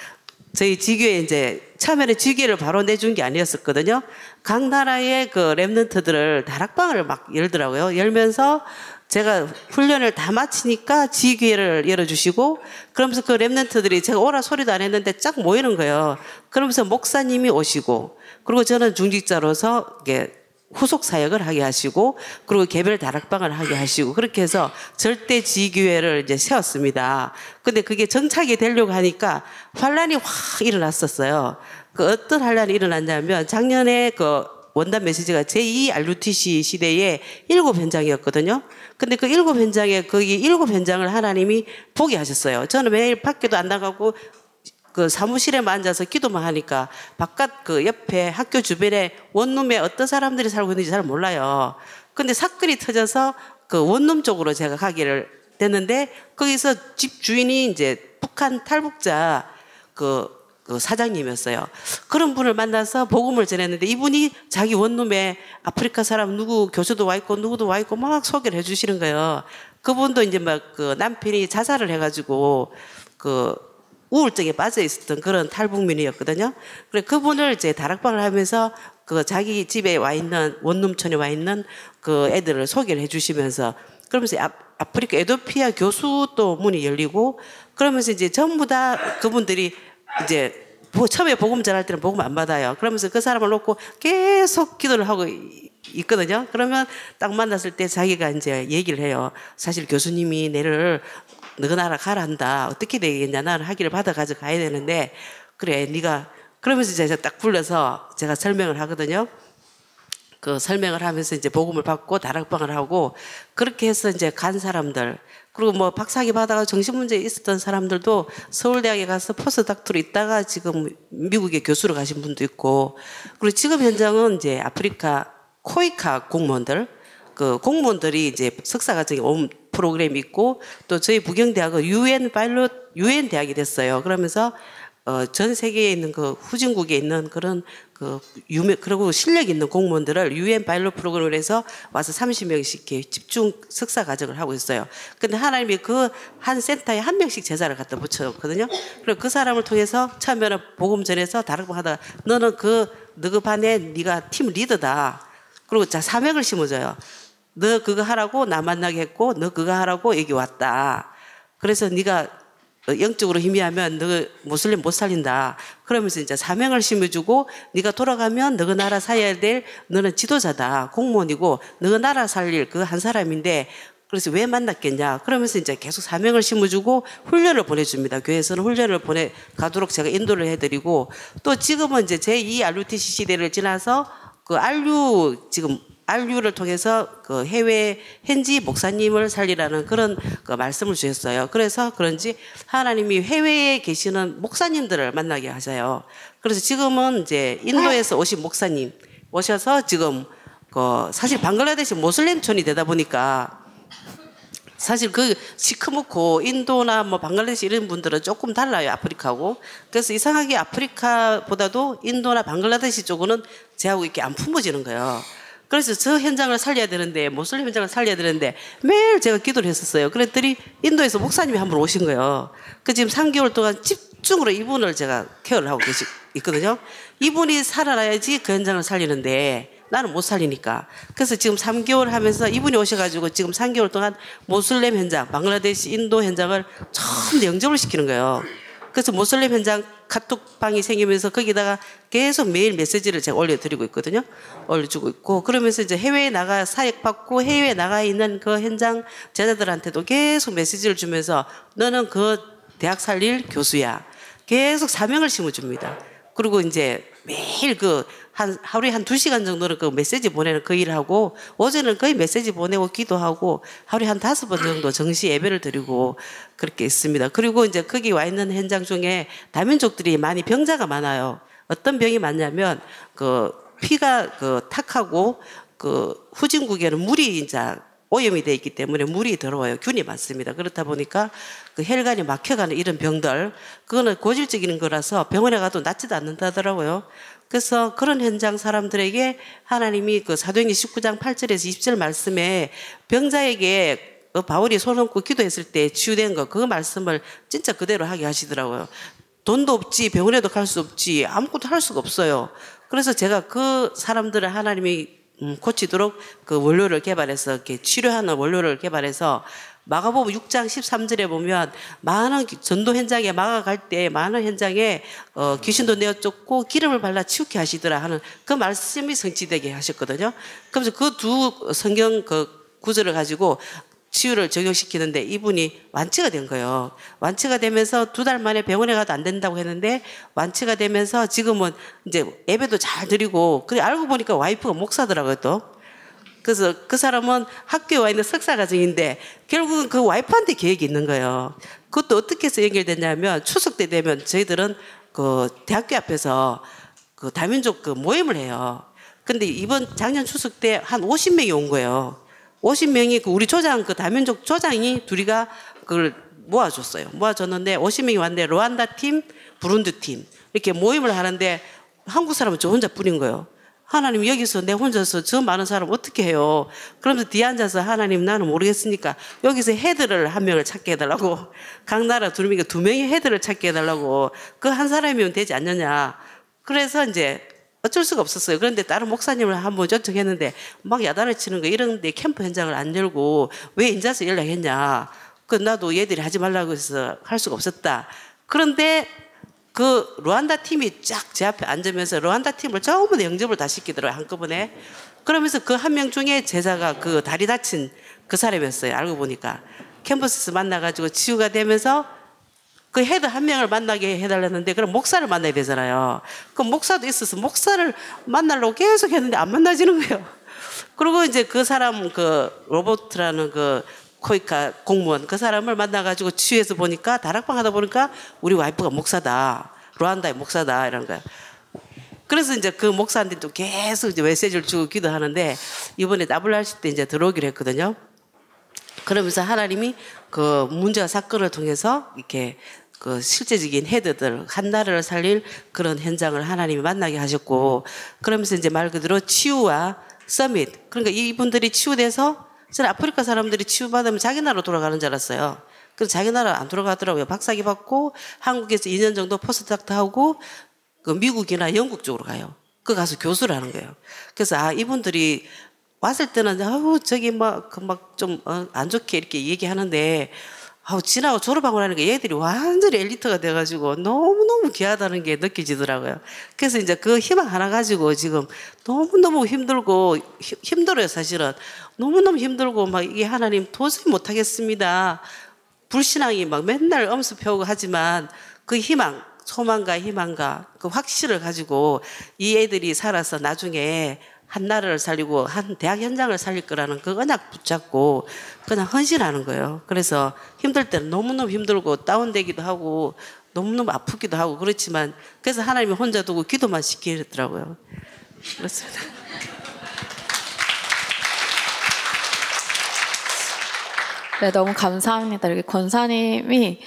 저희 지교에 이제 처음에는 지교를 바로 내준 게 아니었었거든요. 각 나라의 그 랩런트들을 다락방을 막 열더라고요. 열면서 제가 훈련을 다 마치니까 지기회를 열어주시고 그러면서 그 랩런트들이 제가 오라 소리도 안 했는데 쫙 모이는 거예요. 그러면서 목사님이 오시고 그리고 저는 중직자로서 이게 후속 사역을 하게 하시고 그리고 개별 다락방을 하게 하시고 그렇게 해서 절대 지교회를 이제 세웠습니다. 근데 그게 정착이 되려고 하니까 환란이 확 일어났었어요. 그 어떤 환란이 일어났냐면 작년에 그 원단 메시지가 제2 RUTC 시대에 일곱 현장이었거든요. 근데 그 일곱 현장에 거기 일곱 현장을 하나님이 보게 하셨어요. 저는 매일 밖에도 안 나가고 그 사무실에만 앉아서 기도만 하니까 바깥 그 옆에 학교 주변에 원룸에 어떤 사람들이 살고 있는지 잘 몰라요. 근데 사건이 터져서 그 원룸 쪽으로 제가 가기를 됐는데 거기서 집 주인이 이제 북한 탈북자 그, 그 사장님이었어요. 그런 분을 만나서 복음을 전했는데 이분이 자기 원룸에 아프리카 사람 누구 교수도 와 있고 누구도 와 있고 막 소개를 해주시는 거예요. 그분도 이제 막 그 남편이 자살을 해가지고 그 우울증에 빠져 있었던 그런 탈북민이었거든요. 그래 그분을 이제 다락방을 하면서 그 자기 집에 와 있는 원룸촌에 와 있는 그 애들을 소개를 해주시면서 그러면서 아, 아프리카 에도피아 교수도 문이 열리고 그러면서 이제 전부 다 그분들이 이제 처음에 복음 전할 때는 복음 안 받아요. 그러면서 그 사람을 놓고 계속 기도를 하고 있거든요. 그러면 딱 만났을 때 자기가 이제 얘기를 해요. 사실 교수님이 내를 너가 나라 가라 한다. 어떻게 되겠냐. 나는 학위를 받아 가지고 가야 되는데 그래 네가 그러면서 이제 딱 불러서 제가 설명을 하거든요. 그 설명을 하면서 이제 복음을 받고 다락방을 하고 그렇게 해서 이제 간 사람들 그리고 뭐 박사학위 받아가 정신 문제 있었던 사람들도 서울대학에 가서 포스닥터로 있다가 지금 미국에 교수로 가신 분도 있고 그리고 지금 현장은 이제 아프리카 코이카 공무원들 그 공무원들이 이제 석사 과정에 온 프로그램이 있고 또 저희 부경대학은 유엔 파일럿 유엔 대학이 됐어요. 그러면서 어, 전 세계에 있는 그 후진국에 있는 그런 그 유명 그리고 실력 있는 공무원들을 유엔 파일럿 프로그램을 해서 와서 30명씩 이렇게 집중 석사 과정을 하고 있어요. 근데 하나님이 그 한 센터에 한 명씩 제자를 갖다 붙였거든요. 그리고 그 사람을 통해서 처음에는 전해서 다르고 하다가 너는 그 너그 반에 네가 팀 리더다. 그리고 자 사명을 심어줘요. 너 그거 하라고 나 만나게 했고 너 그거 하라고 여기 왔다. 그래서 네가 영적으로 희미하면 너 모슬림 못 살린다. 그러면서 이제 사명을 심어주고 네가 돌아가면 너가 나라 살려야 될 너는 지도자다. 공무원이고 너가 나라 살릴 그 한 사람인데 그래서 왜 만났겠냐. 그러면서 이제 계속 사명을 심어주고 훈련을 보내줍니다. 교회에서는 훈련을 보내 가도록 제가 인도를 해드리고 또 지금은 이제 제2 RUTC 시대를 지나서 그 RU 지금 RU를 통해서 그 해외 현지 목사님을 살리라는 그런 그 말씀을 주셨어요. 그래서 그런지 하나님이 해외에 계시는 목사님들을 만나게 하셔요. 그래서 지금은 이제 인도에서 오신 목사님 오셔서 지금 그 사실 방글라데시 모슬렘촌이 되다 보니까 사실 그 시커멓고 인도나 뭐 방글라데시 이런 분들은 조금 달라요 아프리카하고 그래서 이상하게 아프리카보다도 인도나 방글라데시 쪽은 제하고 이렇게 안 품어지는 거예요. 그래서 저 현장을 살려야 되는데 모슬림 현장을 살려야 되는데 매일 제가 기도를 했었어요. 그랬더니 인도에서 목사님이 한 분 오신 거예요. 그 지금 3개월 동안 집중으로 이분을 제가 케어를 하고 계시 있거든요. 이분이 살아나야지 그 현장을 살리는데 나는 못 살리니까. 그래서 지금 3개월 하면서 이분이 오셔가지고 지금 3개월 동안 모슬렘 현장, 방글라데시, 인도 현장을 처음 영접을 시키는 거예요. 그래서 모슬렘 현장 카톡방이 생기면서 거기다가 계속 매일 메시지를 제가 올려드리고 있거든요. 올려주고 있고 그러면서 이제 해외에 나가 사역 받고 해외에 나가 있는 그 현장 제자들한테도 계속 메시지를 주면서 너는 그 대학 살릴 교수야. 계속 사명을 심어줍니다. 그리고 이제 매일 그 한 하루에 한 두 시간 정도는 그 메시지 보내는 그 일을 하고 어제는 거의 메시지 보내고 기도하고 하루에 한 다섯 번 정도 정시 예배를 드리고 그렇게 있습니다. 그리고 이제 거기 와 있는 현장 중에 다민족들이 많이 병자가 많아요. 어떤 병이 많냐면 그 피가 그 탁하고 그 후진국에는 물이 이제 오염이 되어 있기 때문에 물이 더러워요. 균이 많습니다. 그렇다 보니까 그 혈관이 막혀가는 이런 병들, 그거는 고질적인 거라서 병원에 가도 낫지도 않는다더라고요. 그래서 그런 현장 사람들에게 하나님이 그 사도행전 19장 8절에서 20절 말씀에 병자에게 그 바울이 손 얹고 기도했을 때 치유된 거, 그 말씀을 진짜 그대로 하게 하시더라고요. 돈도 없지, 병원에도 갈 수 없지, 아무것도 할 수가 없어요. 그래서 제가 그 사람들을 하나님이 음, 고치도록 그 원료를 개발해서 이렇게 치료하는 원료를 개발해서 마가복음 6장 13절에 보면 많은 전도 현장에 마가 갈때 많은 현장에 어, 귀신도 내어 쫓고 기름을 발라 치우게 하시더라 하는 그 말씀이 성취되게 하셨거든요. 그래서 그 두 성경 그 구절을 가지고 치유를 적용시키는데 이분이 완치가 된 거예요. 완치가 되면서 두 달 만에 병원에 가도 안 된다고 했는데 완치가 되면서 지금은 이제 예배도 잘 드리고 그래 알고 보니까 와이프가 목사더라고요 또. 그래서 그 사람은 학교에 와 있는 석사 과정인데 결국은 그 와이프한테 계획이 있는 거예요. 그것도 어떻게 해서 연결됐냐면 추석 때 되면 저희들은 그 대학교 앞에서 그 다민족 그 모임을 해요. 근데 이번 작년 추석 때 한 50명이 온 거예요. 50명이 그 우리 조장 그 다민족 조장이 둘이가 그걸 모아줬어요. 모아줬는데 50명이 왔는데 루안다 팀, 부룬드 팀 이렇게 모임을 하는데 한국 사람은 저 혼자 뿌린 거예요. 하나님 여기서 내 혼자서 저 많은 사람 어떻게 해요? 그러면서 뒤에 앉아서 하나님 나는 모르겠으니까 여기서 헤드를 한 명을 찾게 해달라고 각 나라 두 명이 두 명의 헤드를 찾게 해달라고 그 한 사람이면 되지 않느냐. 그래서 이제 어쩔 수가 없었어요. 그런데 다른 목사님을 한번 요청했는데 막 야단을 치는 거 이런데 캠프 현장을 안 열고 왜 인자서 연락했냐. 그 나도 얘들이 하지 말라고 해서 할 수가 없었다. 그런데 그 루안다 팀이 쫙 제 앞에 앉으면서 루안다 팀을 전부 다 영접을 다 시키더라고요. 한꺼번에. 그러면서 그 한 명 중에 제자가 그 다리 다친 그 사람이었어요. 알고 보니까 캠퍼스에서 만나가지고 치유가 되면서 그 헤드 한 명을 만나게 해달랬는데 그럼 목사를 만나야 되잖아요. 그 목사도 있어서 목사를 만나려고 계속 했는데 안 만나지는 거예요. 그리고 이제 그 사람 그 로버트라는 그 코이카 공무원 그 사람을 만나가지고 치유해서 보니까 다락방 하다 보니까 우리 와이프가 목사다. 루안다의 목사다. 이런 거야. 그래서 이제 그 목사한테 또 계속 이제 메시지를 주고 기도하는데 이번에 WRC 때 이제 들어오기로 했거든요. 그러면서 하나님이 그 문제와 사건을 통해서 이렇게 그 실제적인 헤드들 한 나라를 살릴 그런 현장을 하나님이 만나게 하셨고 그러면서 이제 말 그대로 치유와 서밋 그러니까 이분들이 치유돼서 저는 아프리카 사람들이 치유받으면 자기 나라로 돌아가는 줄 알았어요. 그래서 자기 나라 안 돌아가더라고요. 박사기 받고 한국에서 2년 정도 포스트닥터 하고 그 미국이나 영국 쪽으로 가요. 그 가서 교수를 하는 거예요. 그래서 아 이분들이 왔을 때는 아우 저기 막그막좀 어, 안 좋게 이렇게 얘기하는데 아우 지나고 졸업하고 나니까 얘들이 완전히 엘리트가 돼가지고 너무너무 귀하다는 게 느껴지더라고요. 그래서 이제 그 희망 하나 가지고 지금 너무너무 힘들고 히- 힘들어요 사실은. 너무너무 힘들고 막 이게 하나님 도저히 못하겠습니다. 불신앙이 막 맨날 엄습해오고 하지만 그 희망, 소망과 희망과 그 확신을 가지고 이 애들이 살아서 나중에 한 나라를 살리고 한 대학 현장을 살릴 거라는 그 언약 붙잡고 그냥 헌신하는 거예요. 그래서 힘들 때는 너무너무 힘들고 다운되기도 하고 너무너무 아프기도 하고 그렇지만 그래서 하나님이 혼자 두고 기도만 시키더라고요. 그렇습니다. 네, 너무 감사합니다. 이렇게 권사님이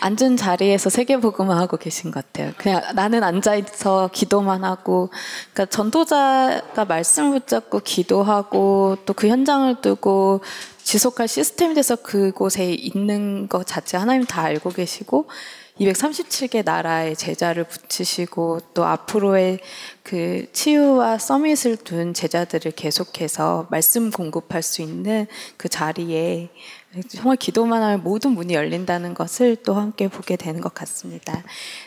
앉은 자리에서 세계복음을 하고 계신 것 같아요. 그냥 나는 앉아있어 기도만 하고, 그러니까 전도자가 말씀을 붙잡고 기도하고 또 그 현장을 두고 지속할 시스템이 돼서 그곳에 있는 것 자체 하나님 다 알고 계시고 237개 나라의 제자를 붙이시고 또 앞으로의 그 치유와 서밋을 둔 제자들을 계속해서 말씀 공급할 수 있는 그 자리에 정말 기도만 하면 모든 문이 열린다는 것을 또 함께 보게 되는 것 같습니다.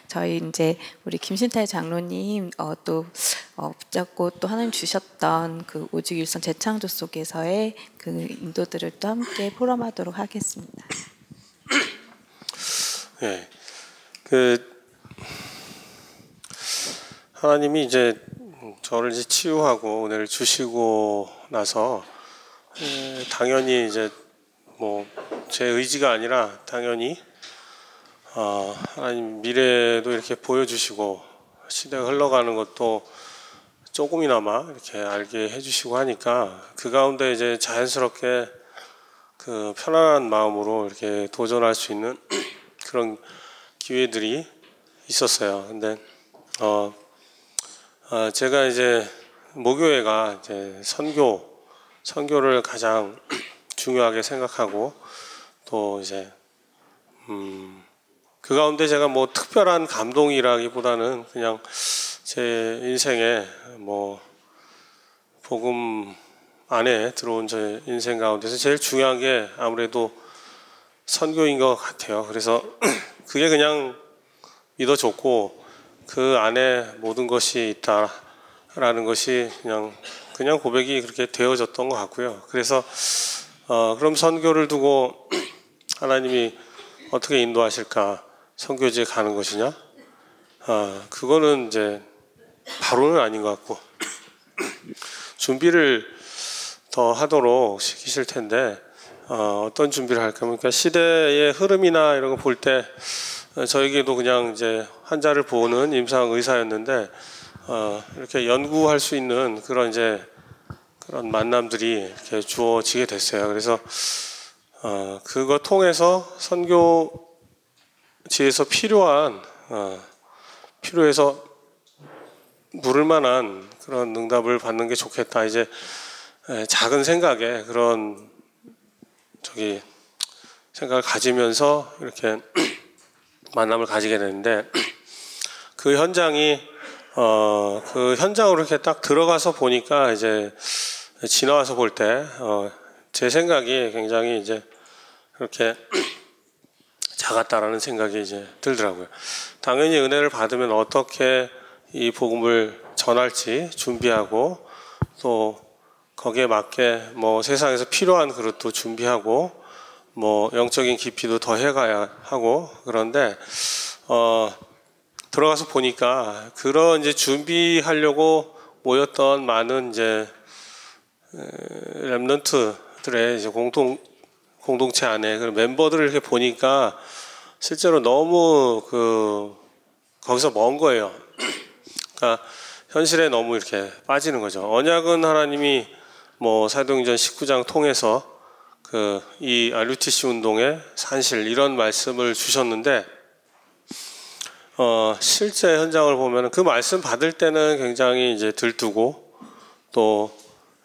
저희 이제 우리 김신태 장로님 어, 또 어, 붙잡고 또 하나님 주셨던 그 오직 일선 재창조 속에서의 그 인도들을 또 함께 포럼하도록 하겠습니다. 예. 그 하나님이 이제 저를 이제 치유하고 은혜를 주시고 나서 에, 당연히 이제 뭐 제 의지가 아니라 당연히 어, 하나님 미래도 이렇게 보여주시고 시대가 흘러가는 것도 조금이나마 이렇게 알게 해주시고 하니까 그 가운데 이제 자연스럽게 그 편안한 마음으로 이렇게 도전할 수 있는 그런 기회들이 있었어요. 근데 어, 어, 제가 이제 모교회가 이제 선교 선교를 가장 중요하게 생각하고 또 이제 음, 그 가운데 제가 뭐 특별한 감동이라기보다는 그냥 제 인생에 뭐 복음 안에 들어온 제 인생 가운데서 제일 중요한 게 아무래도 선교인 것 같아요. 그래서 그게 그냥 믿어줬고 그 안에 모든 것이 있다라는 것이 그냥 그냥 고백이 그렇게 되어졌던 것 같고요. 그래서 어, 그럼 선교를 두고 하나님이 어떻게 인도하실까? 선교지에 가는 것이냐? 아, 그거는 이제 바로는 아닌 것 같고 준비를 더 하도록 시키실 텐데 어, 어떤 준비를 할까? 그러니까 시대의 흐름이나 이런 거 볼 때 저에게도 그냥 이제 환자를 보는 임상 의사였는데 어, 이렇게 연구할 수 있는 그런 이제 그런 만남들이 이렇게 주어지게 됐어요. 그래서 어, 그거 통해서 선교지에서 필요한 어, 필요해서 물을 만한 그런 응답을 받는 게 좋겠다. 이제 에, 작은 생각에 그런 저기 생각을 가지면서 이렇게 만남을 가지게 되는데 그 현장이 어, 그 현장으로 이렇게 딱 들어가서 보니까 이제 지나와서 볼 때, 어, 제 생각이 굉장히 이제 그렇게 작았다라는 생각이 이제 들더라고요. 당연히 은혜를 받으면 어떻게 이 복음을 전할지 준비하고 또 거기에 맞게 뭐 세상에서 필요한 그릇도 준비하고 뭐 영적인 깊이도 더 해가야 하고 그런데 어 들어가서 보니까 그런 이제 준비하려고 모였던 많은 이제 랩런트들의 이제 공동 공동체 안에 그 멤버들을 이렇게 보니까 실제로 너무 그 거기서 먼 거예요. 그러니까 현실에 너무 이렇게 빠지는 거죠. 언약은 하나님이 뭐 사도행전 19장 통해서 그 이 RUTC 운동의 산실 이런 말씀을 주셨는데 어 실제 현장을 보면 그 말씀 받을 때는 굉장히 이제 들뜨고 또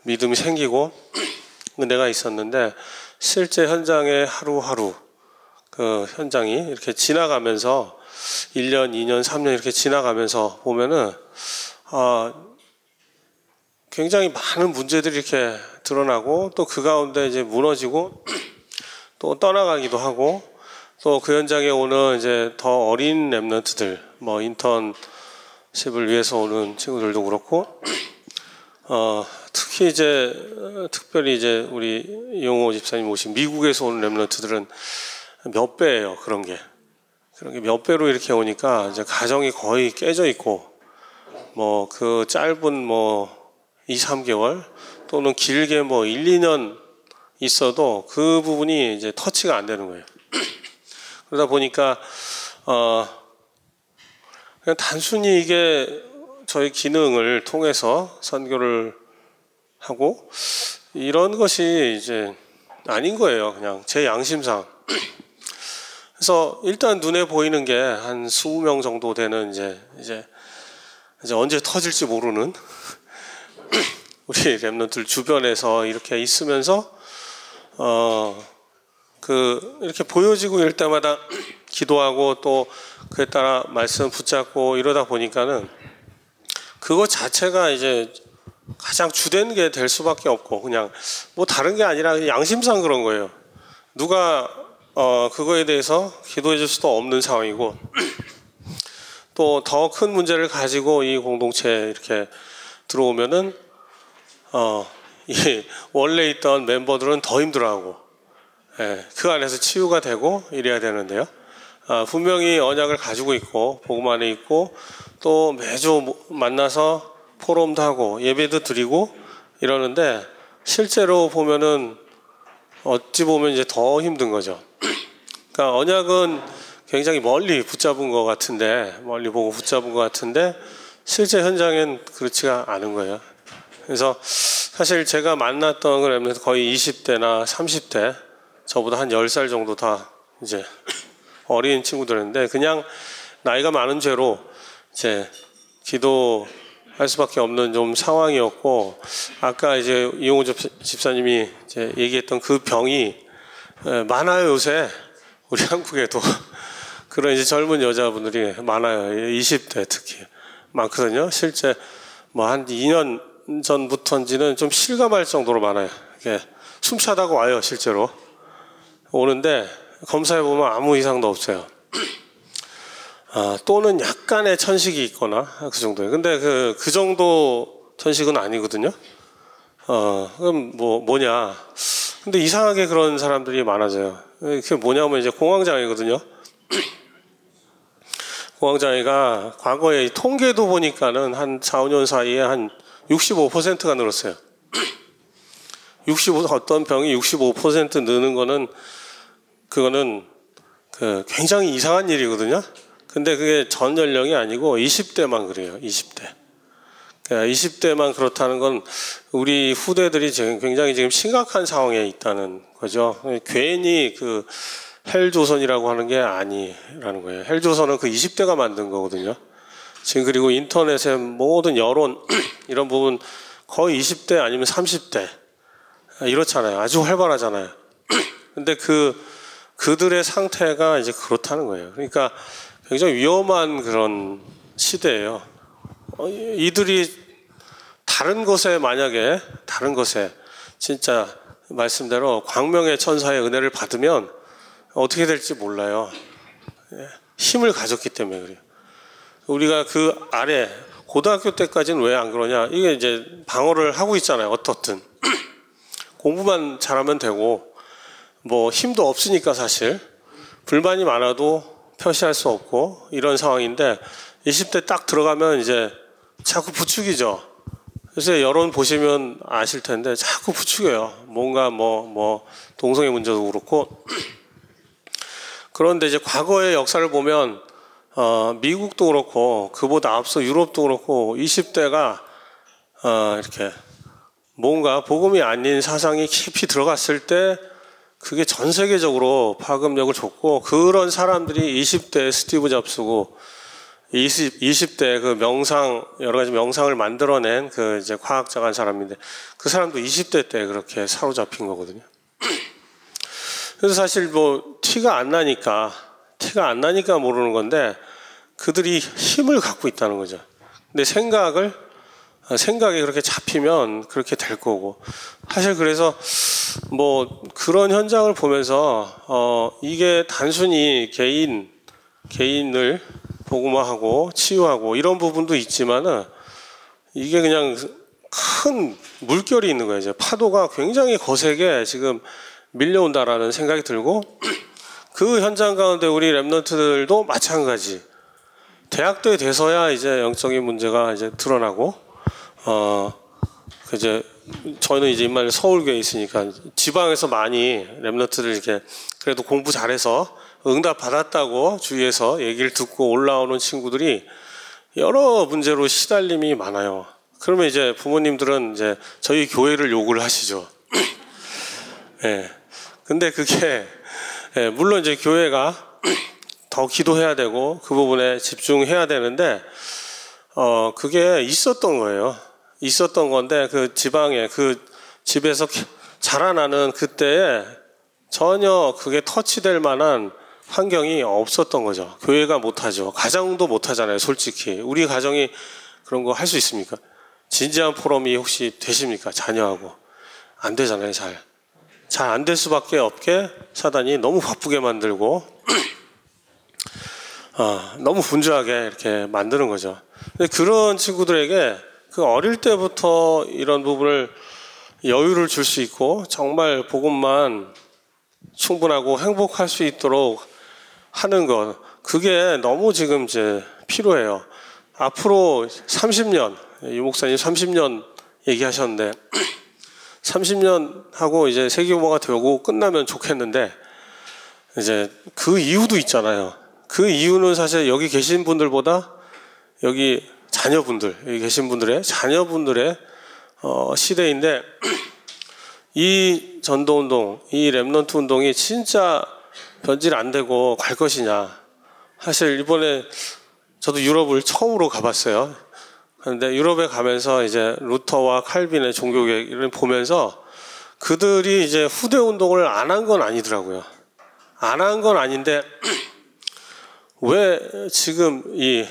믿음이 생기고 은혜가 있었는데 실제 현장에 하루하루 그 현장이 이렇게 지나가면서 1년, 2년, 3년 이렇게 지나가면서 보면은 아 굉장히 많은 문제들이 이렇게 드러나고 또 그 가운데 이제 무너지고 또 떠나가기도 하고 또 그 현장에 오는 이제 더 어린 랩런트들 뭐 인턴십을 위해서 오는 친구들도 그렇고 어 특히 이제 어, 특별히 이제 우리 이용호 집사님 오신 미국에서 오는 랩런트들은 몇 배예요 그런 게 그런 게 몇 배로 이렇게 오니까 이제 가정이 거의 깨져 있고 뭐 그 짧은 뭐 2, 3개월 또는 길게 뭐 1, 2년 있어도 그 부분이 이제 터치가 안 되는 거예요. 그러다 보니까 어 그냥 단순히 이게 저희 기능을 통해서 선교를 하고 이런 것이 이제 아닌 거예요. 그냥 제 양심상. 그래서 일단 눈에 보이는 게 한 20명 정도 되는 이제 이제 이제 언제 터질지 모르는 우리 랩런들 주변에서 이렇게 있으면서 어 그 이렇게 보여지고 이럴 때마다 기도하고 또 그에 따라 말씀 붙잡고 이러다 보니까는 그것 자체가 이제 가장 주된 게 될 수밖에 없고 그냥 뭐 다른 게 아니라 양심상 그런 거예요. 누가 어 그거에 대해서 기도해 줄 수도 없는 상황이고 또 더 큰 문제를 가지고 이 공동체에 이렇게 들어오면은 어, 이 원래 있던 멤버들은 더 힘들어하고 예, 그 안에서 치유가 되고 이래야 되는데요. 아, 분명히 언약을 가지고 있고 복음 안에 있고 또 매주 만나서 포럼도 하고 예배도 드리고 이러는데 실제로 보면은 어찌 보면 이제 더 힘든 거죠. 그러니까 언약은 굉장히 멀리 붙잡은 것 같은데 멀리 보고 붙잡은 것 같은데 실제 현장엔 그렇지가 않은 거예요. 그래서 사실 제가 만났던 그러면 거의 20대나 30대 저보다 한 10살 정도 다 이제 어린 친구들인데 그냥 나이가 많은 죄로 이제 기도 할 수밖에 없는 좀 상황이었고 아까 이제 이용호 집사님이 이제 얘기했던 그 병이 많아요 요새. 우리 한국에도. 그런 이제 젊은 여자분들이 많아요. 20대 특히 많거든요. 실제 뭐 한 2년 전부터인지는 좀 실감할 정도로 많아요. 숨차다가 와요 실제로. 오는데 검사해 보면 아무 이상도 없어요. 아, 또는 약간의 천식이 있거나 그 정도예요. 근데 그, 그 정도 천식은 아니거든요. 어, 그럼 뭐, 뭐냐. 근데 이상하게 그런 사람들이 많아져요. 그게 뭐냐면 이제 공황장애거든요. 공황장애가 과거에 통계도 보니까는 한 4, 5년 사이에 한 65%가 늘었어요. 65, 어떤 병이 65% 느는 거는 그거는 그 굉장히 이상한 일이거든요. 근데 그게 전 연령이 아니고 20대만 그래요. 20대. 20대만 그러니까 그렇다는 건 우리 후대들이 지금 굉장히 지금 심각한 상황에 있다는 거죠. 괜히 그 헬조선이라고 하는 게 아니라는 거예요. 헬조선은 그 20대가 만든 거거든요. 지금 그리고 인터넷의 모든 여론 이런 부분 거의 20대 아니면 30대 이렇잖아요. 아주 활발하잖아요. 근데 그 그들의 상태가 이제 그렇다는 거예요. 그러니까 굉장히 위험한 그런 시대예요. 어, 이들이 다른 것에 만약에 다른 것에 진짜 말씀대로 광명의 천사의 은혜를 받으면 어떻게 될지 몰라요. 예, 힘을 가졌기 때문에 그래요. 우리가 그 아래 고등학교 때까지는 왜 안 그러냐? 이게 이제 방어를 하고 있잖아요. 어떻든 공부만 잘하면 되고 뭐 힘도 없으니까 사실 불만이 많아도 표시할 수 없고 이런 상황인데 20대 딱 들어가면 이제 자꾸 부추기죠. 그래서 여론 보시면 아실 텐데 자꾸 부추겨요. 뭔가 뭐뭐 동성애 문제도 그렇고 그런데 이제 과거의 역사를 보면 어, 미국도 그렇고 그보다 앞서 유럽도 그렇고 20대가 어, 이렇게 뭔가 복음이 아닌 사상이 깊이 들어갔을 때 그게 전 세계적으로 파급력을 줬고 그런 사람들이 20대 스티브 잡스고 20, 20대 그 명상 여러 가지 명상을 만들어낸 그 이제 과학자가 한 사람인데 그 사람도 20대 때 그렇게 사로잡힌 거거든요. 그래서 사실 뭐 티가 안 나니까 티가 안 나니까 모르는 건데 그들이 힘을 갖고 있다는 거죠. 근데 생각을 생각이 그렇게 잡히면 그렇게 될 거고 사실 그래서 뭐 그런 현장을 보면서 어 이게 단순히 개인 개인을 복음화하고 치유하고 이런 부분도 있지만은 이게 그냥 큰 물결이 있는 거예요. 이제 파도가 굉장히 거세게 지금 밀려온다라는 생각이 들고 그 현장 가운데 우리 랩런트들도 마찬가지. 대학때 돼서야 이제 영적인 문제가 이제 드러나고 어 이제 저는 이제 인말 서울교에 있으니까 지방에서 많이 랩런트들 이렇게 그래도 공부 잘해서 응답 받았다고 주위에서 얘기를 듣고 올라오는 친구들이 여러 문제로 시달림이 많아요. 그러면 이제 부모님들은 이제 저희 교회를 욕을 하시죠. 예. 네. 근데 그게 예, 물론 이제 교회가 더 기도해야 되고 그 부분에 집중해야 되는데 어 그게 있었던 거예요. 있었던 건데 그 지방에 그 집에서 자라나는 그때에 전혀 그게 터치될 만한 환경이 없었던 거죠. 교회가 못하죠. 가정도 못하잖아요. 솔직히 우리 가정이 그런 거 할 수 있습니까? 진지한 포럼이 혹시 되십니까? 자녀하고 안 되잖아요. 잘. 잘 안 될 수밖에 없게 사단이 너무 바쁘게 만들고 어, 너무 분주하게 이렇게 만드는 거죠. 근데 그런 친구들에게 그 어릴 때부터 이런 부분을 여유를 줄 수 있고 정말 복음만 충분하고 행복할 수 있도록 하는 것 그게 너무 지금 이제 필요해요. 앞으로 30년 유 목사님 30년 얘기하셨는데 30년 하고 이제 세계보가 되고 끝나면 좋겠는데 이제 그 이유도 있잖아요. 그 이유는 사실 여기 계신 분들보다 여기 자녀분들 여기 계신 분들의 자녀분들의 어, 시대인데 이 전도 운동, 이 랩런트 운동이 진짜 변질 안 되고 갈 것이냐. 사실 이번에 저도 유럽을 처음으로 가봤어요. 그런데 유럽에 가면서 이제 루터와 칼빈의 종교개혁을 보면서 그들이 이제 후대 운동을 안 한 건 아니더라고요. 안 한 건 아닌데 왜 지금 이,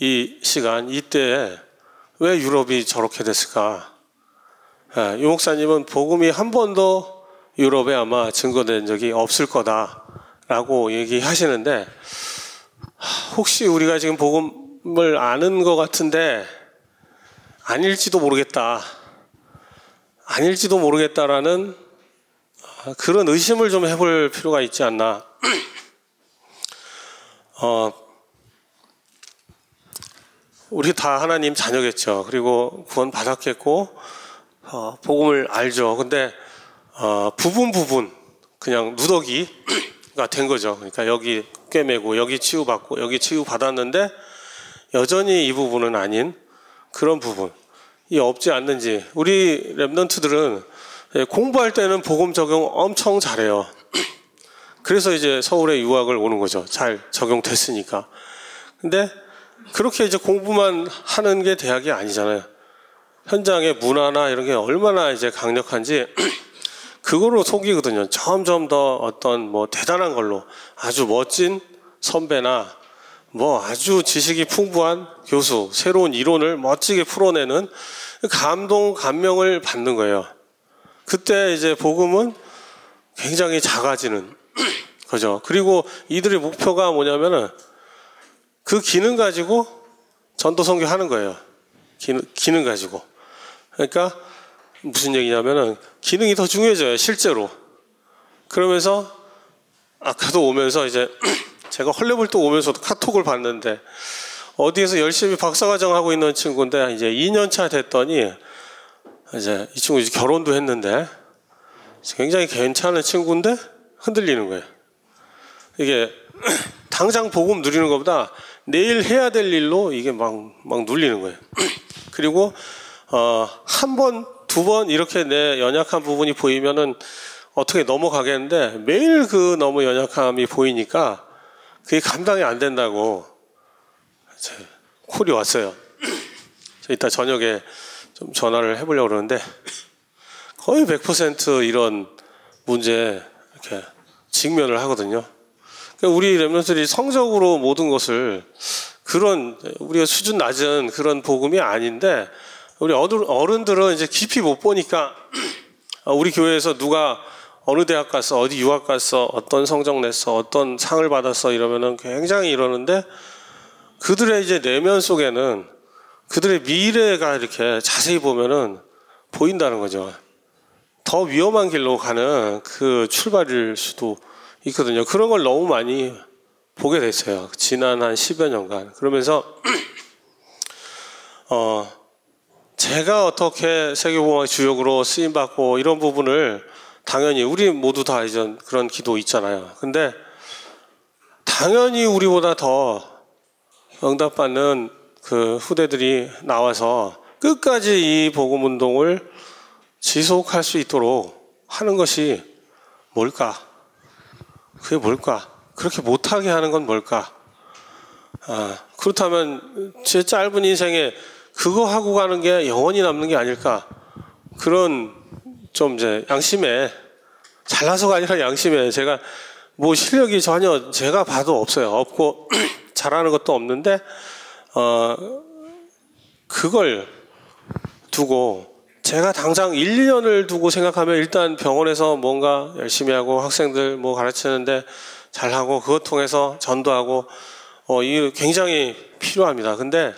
이 시간, 이때에 왜 유럽이 저렇게 됐을까? 예, 유 목사님은 복음이 한 번도 유럽에 아마 증거된 적이 없을 거다라고 얘기하시는데 혹시 우리가 지금 복음을 아는 것 같은데 아닐지도 모르겠다. 아닐지도 모르겠다라는 그런 의심을 좀 해볼 필요가 있지 않나. 어, 우리 다 하나님 자녀겠죠. 그리고 구원 받았겠고, 어, 복음을 알죠. 근데, 어, 부분 부분, 그냥 누더기가 된 거죠. 그러니까 여기 꿰매고, 여기 치유받고, 여기 치유받았는데, 여전히 이 부분은 아닌 그런 부분 이 없지 않는지. 우리 랩런트들은 공부할 때는 복음 적용 엄청 잘해요. 그래서 이제 서울에 유학을 오는 거죠. 잘 적용됐으니까. 근데 그렇게 이제 공부만 하는 게 대학이 아니잖아요. 현장의 문화나 이런 게 얼마나 이제 강력한지 그거로 속이거든요. 점점 더 어떤 뭐 대단한 걸로 아주 멋진 선배나 뭐 아주 지식이 풍부한 교수, 새로운 이론을 멋지게 풀어내는 감동, 감명을 받는 거예요. 그때 이제 복음은 굉장히 작아지는 거죠. 그리고 이들의 목표가 뭐냐면은 그 기능 가지고 전도 선교 하는 거예요. 기능, 기능 가지고. 그러니까 무슨 얘기냐면은 기능이 더 중요해져요 실제로. 그러면서 아까도 오면서 이제 제가 헐레벌 또 오면서도 카톡을 봤는데 어디에서 열심히 박사과정 하고 있는 친구인데 이제 2년 차 됐더니 이제 이 친구 이제 결혼도 했는데 굉장히 괜찮은 친구인데 흔들리는 거예요. 이게 당장 복음 누리는 것보다 내일 해야 될 일로 이게 막, 막 눌리는 거예요. 그리고 어, 한 번, 두 번 이렇게 내 연약한 부분이 보이면은 어떻게 넘어가겠는데 매일 그 너무 연약함이 보이니까 그게 감당이 안 된다고 콜이 왔어요. 저 이따 저녁에 좀 전화를 해보려고 그러는데 거의 100% 이런 문제 이렇게 직면을 하거든요. 그러니까 우리 랩런들이 성적으로 모든 것을 그런 우리가 수준 낮은 그런 복음이 아닌데 우리 어른- 어른들은 이제 깊이 못 보니까 우리 교회에서 누가 어느 대학 갔어, 어디 유학 갔어, 어떤 성적 냈어, 어떤 상을 받았어 이러면은 굉장히 이러는데 그들의 이제 내면 속에는 그들의 미래가 이렇게 자세히 보면은 보인다는 거죠. 더 위험한 길로 가는 그 출발일 수도 있거든요. 그런 걸 너무 많이 보게 됐어요. 지난 한 10여 년간. 그러면서, 어, 제가 어떻게 세계보험의 주역으로 쓰임받고 이런 부분을 당연히 우리 모두 다 이제 그런 기도 있잖아요. 근데 당연히 우리보다 더 응답받는 그 후대들이 나와서 끝까지 이 복음 운동을 지속할 수 있도록 하는 것이 뭘까? 그게 뭘까? 그렇게 못하게 하는 건 뭘까? 아, 그렇다면 제 짧은 인생에 그거 하고 가는 게 영원히 남는 게 아닐까? 그런 좀 이제 양심에 잘나서가 아니라 양심에 제가 뭐 실력이 전혀 제가 봐도 없어요. 없고 잘하는 것도 없는데 어 그걸 두고 제가 당장 1, 2년을 두고 생각하면 일단 병원에서 뭔가 열심히 하고 학생들 뭐 가르치는데 잘하고 그것 통해서 전도하고 어, 이 굉장히 필요합니다. 근데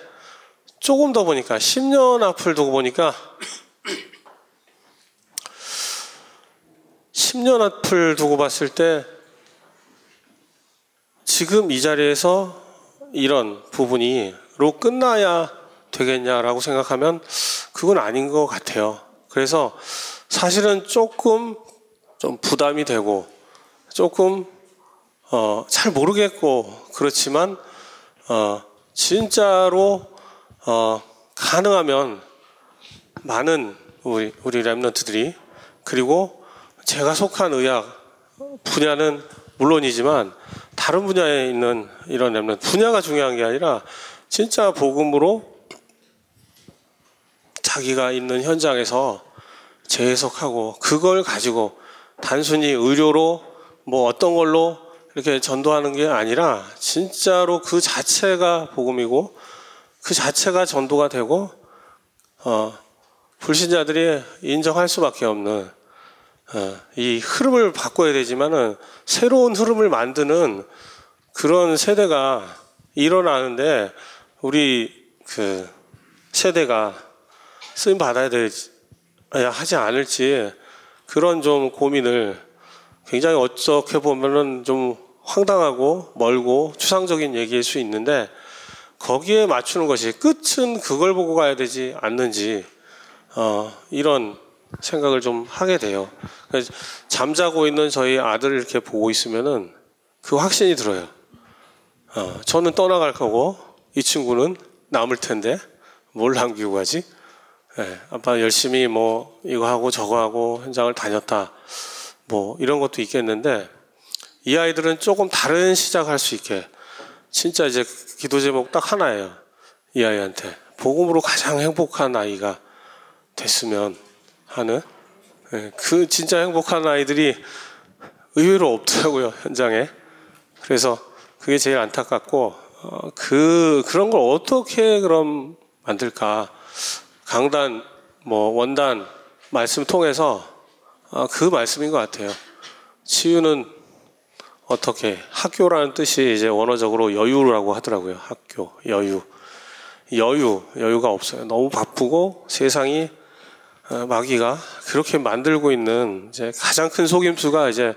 조금 더 보니까 10년 앞을 두고 보니까 10년 앞을 두고 봤을 때 지금 이 자리에서 이런 부분이로 끝나야 되겠냐라고 생각하면 그건 아닌 것 같아요. 그래서 사실은 조금 좀 부담이 되고 조금 어, 잘 모르겠고 그렇지만 어, 진짜로 어, 가능하면 많은 우리 우리 랩런트들이 그리고 제가 속한 의학 분야는 물론이지만 다른 분야에 있는 이런 랩런 분야가 중요한 게 아니라 진짜 복음으로 자기가 있는 현장에서 재해석하고 그걸 가지고 단순히 의료로 뭐 어떤 걸로 이렇게 전도하는 게 아니라 진짜로 그 자체가 복음이고 그 자체가 전도가 되고 어, 불신자들이 인정할 수밖에 없는 어, 이 흐름을 바꿔야 되지만은 새로운 흐름을 만드는 그런 세대가 일어나는데 우리 그 세대가 쓰임 받아야 되지 하지 않을지 그런 좀 고민을 굉장히 어떻게 보면은 좀 황당하고 멀고 추상적인 얘기일 수 있는데 거기에 맞추는 것이 끝은 그걸 보고 가야 되지 않는지 어, 이런 생각을 좀 하게 돼요. 잠자고 있는 저희 아들을 이렇게 보고 있으면은 그 확신이 들어요. 어, 저는 떠나갈 거고 이 친구는 남을 텐데 뭘 남기고 가지? 예, 아빠 열심히 뭐 이거 하고 저거 하고 현장을 다녔다. 뭐 이런 것도 있겠는데 이 아이들은 조금 다른 시작할 수 있게 진짜 이제 기도 제목 딱 하나예요. 이 아이한테 복음으로 가장 행복한 아이가 됐으면 하는 예, 그 진짜 행복한 아이들이 의외로 없더라고요 현장에. 그래서 그게 제일 안타깝고 어, 그 그런 걸 어떻게 그럼 만들까? 강단 뭐 원단 말씀 통해서 어, 그 말씀인 것 같아요. 치유는 어떻게 학교라는 뜻이 이제 원어적으로 여유라고 하더라고요. 학교 여유 여유 여유가 없어요. 너무 바쁘고 세상이 어, 마귀가 그렇게 만들고 있는 이제 가장 큰 속임수가 이제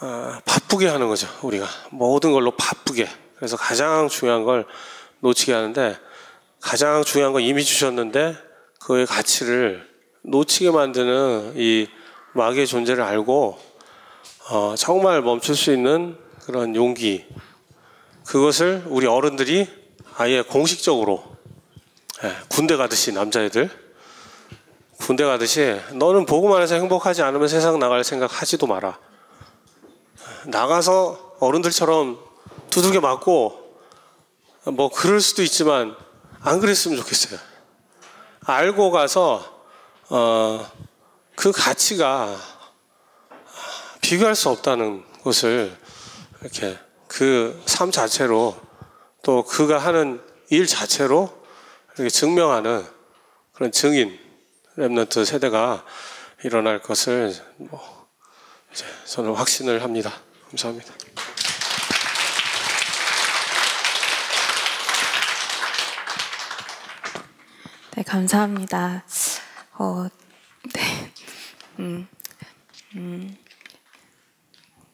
어, 바쁘게 하는 거죠. 우리가 모든 걸로 바쁘게. 그래서 가장 중요한 걸 놓치게 하는데 가장 중요한 건 이미 주셨는데 그의 가치를 놓치게 만드는 이 마귀의 존재를 알고 어, 정말 멈출 수 있는 그런 용기 그것을 우리 어른들이 아예 공식적으로 예, 군대 가듯이 남자애들 군대 가듯이 너는 보고만 해서 행복하지 않으면 세상 나갈 생각 하지도 마라. 나가서 어른들처럼 두들겨 맞고 뭐 그럴 수도 있지만 안 그랬으면 좋겠어요. 알고 가서 어, 그 가치가 비교할 수 없다는 것을 이렇게 그 삶 자체로 또 그가 하는 일 자체로 이렇게 증명하는 그런 증인 랩런트 세대가 일어날 것을 뭐 저는 확신을 합니다. 감사합니다. 네, 감사합니다. 어, 네. 음, 음,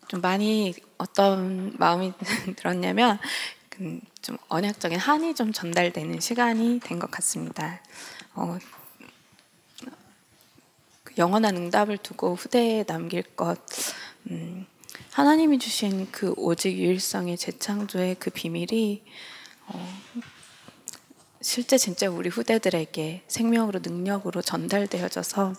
좀 많이 어떤 마음이 들었냐면, 음, 좀 언약적인 한이 좀 전달되는 시간이 된 것 같습니다. 어, 그 영원한 응답을 두고 후대에 남길 것, 음, 하나님이 주신 그 오직 유일성의 재창조의 그 비밀이 어, 실제 진짜 우리 후대들에게 생명으로 능력으로 전달되어져서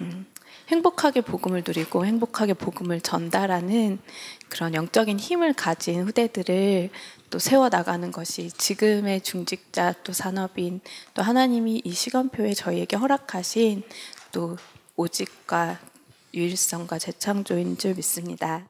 음, 행복하게 복음을 누리고 행복하게 복음을 전달하는 그런 영적인 힘을 가진 후대들을 또 세워 나가는 것이 지금의 중직자 또 산업인 또 하나님이 이 시간표에 저희에게 허락하신 또 오직과 유일성과 재창조인 줄 믿습니다.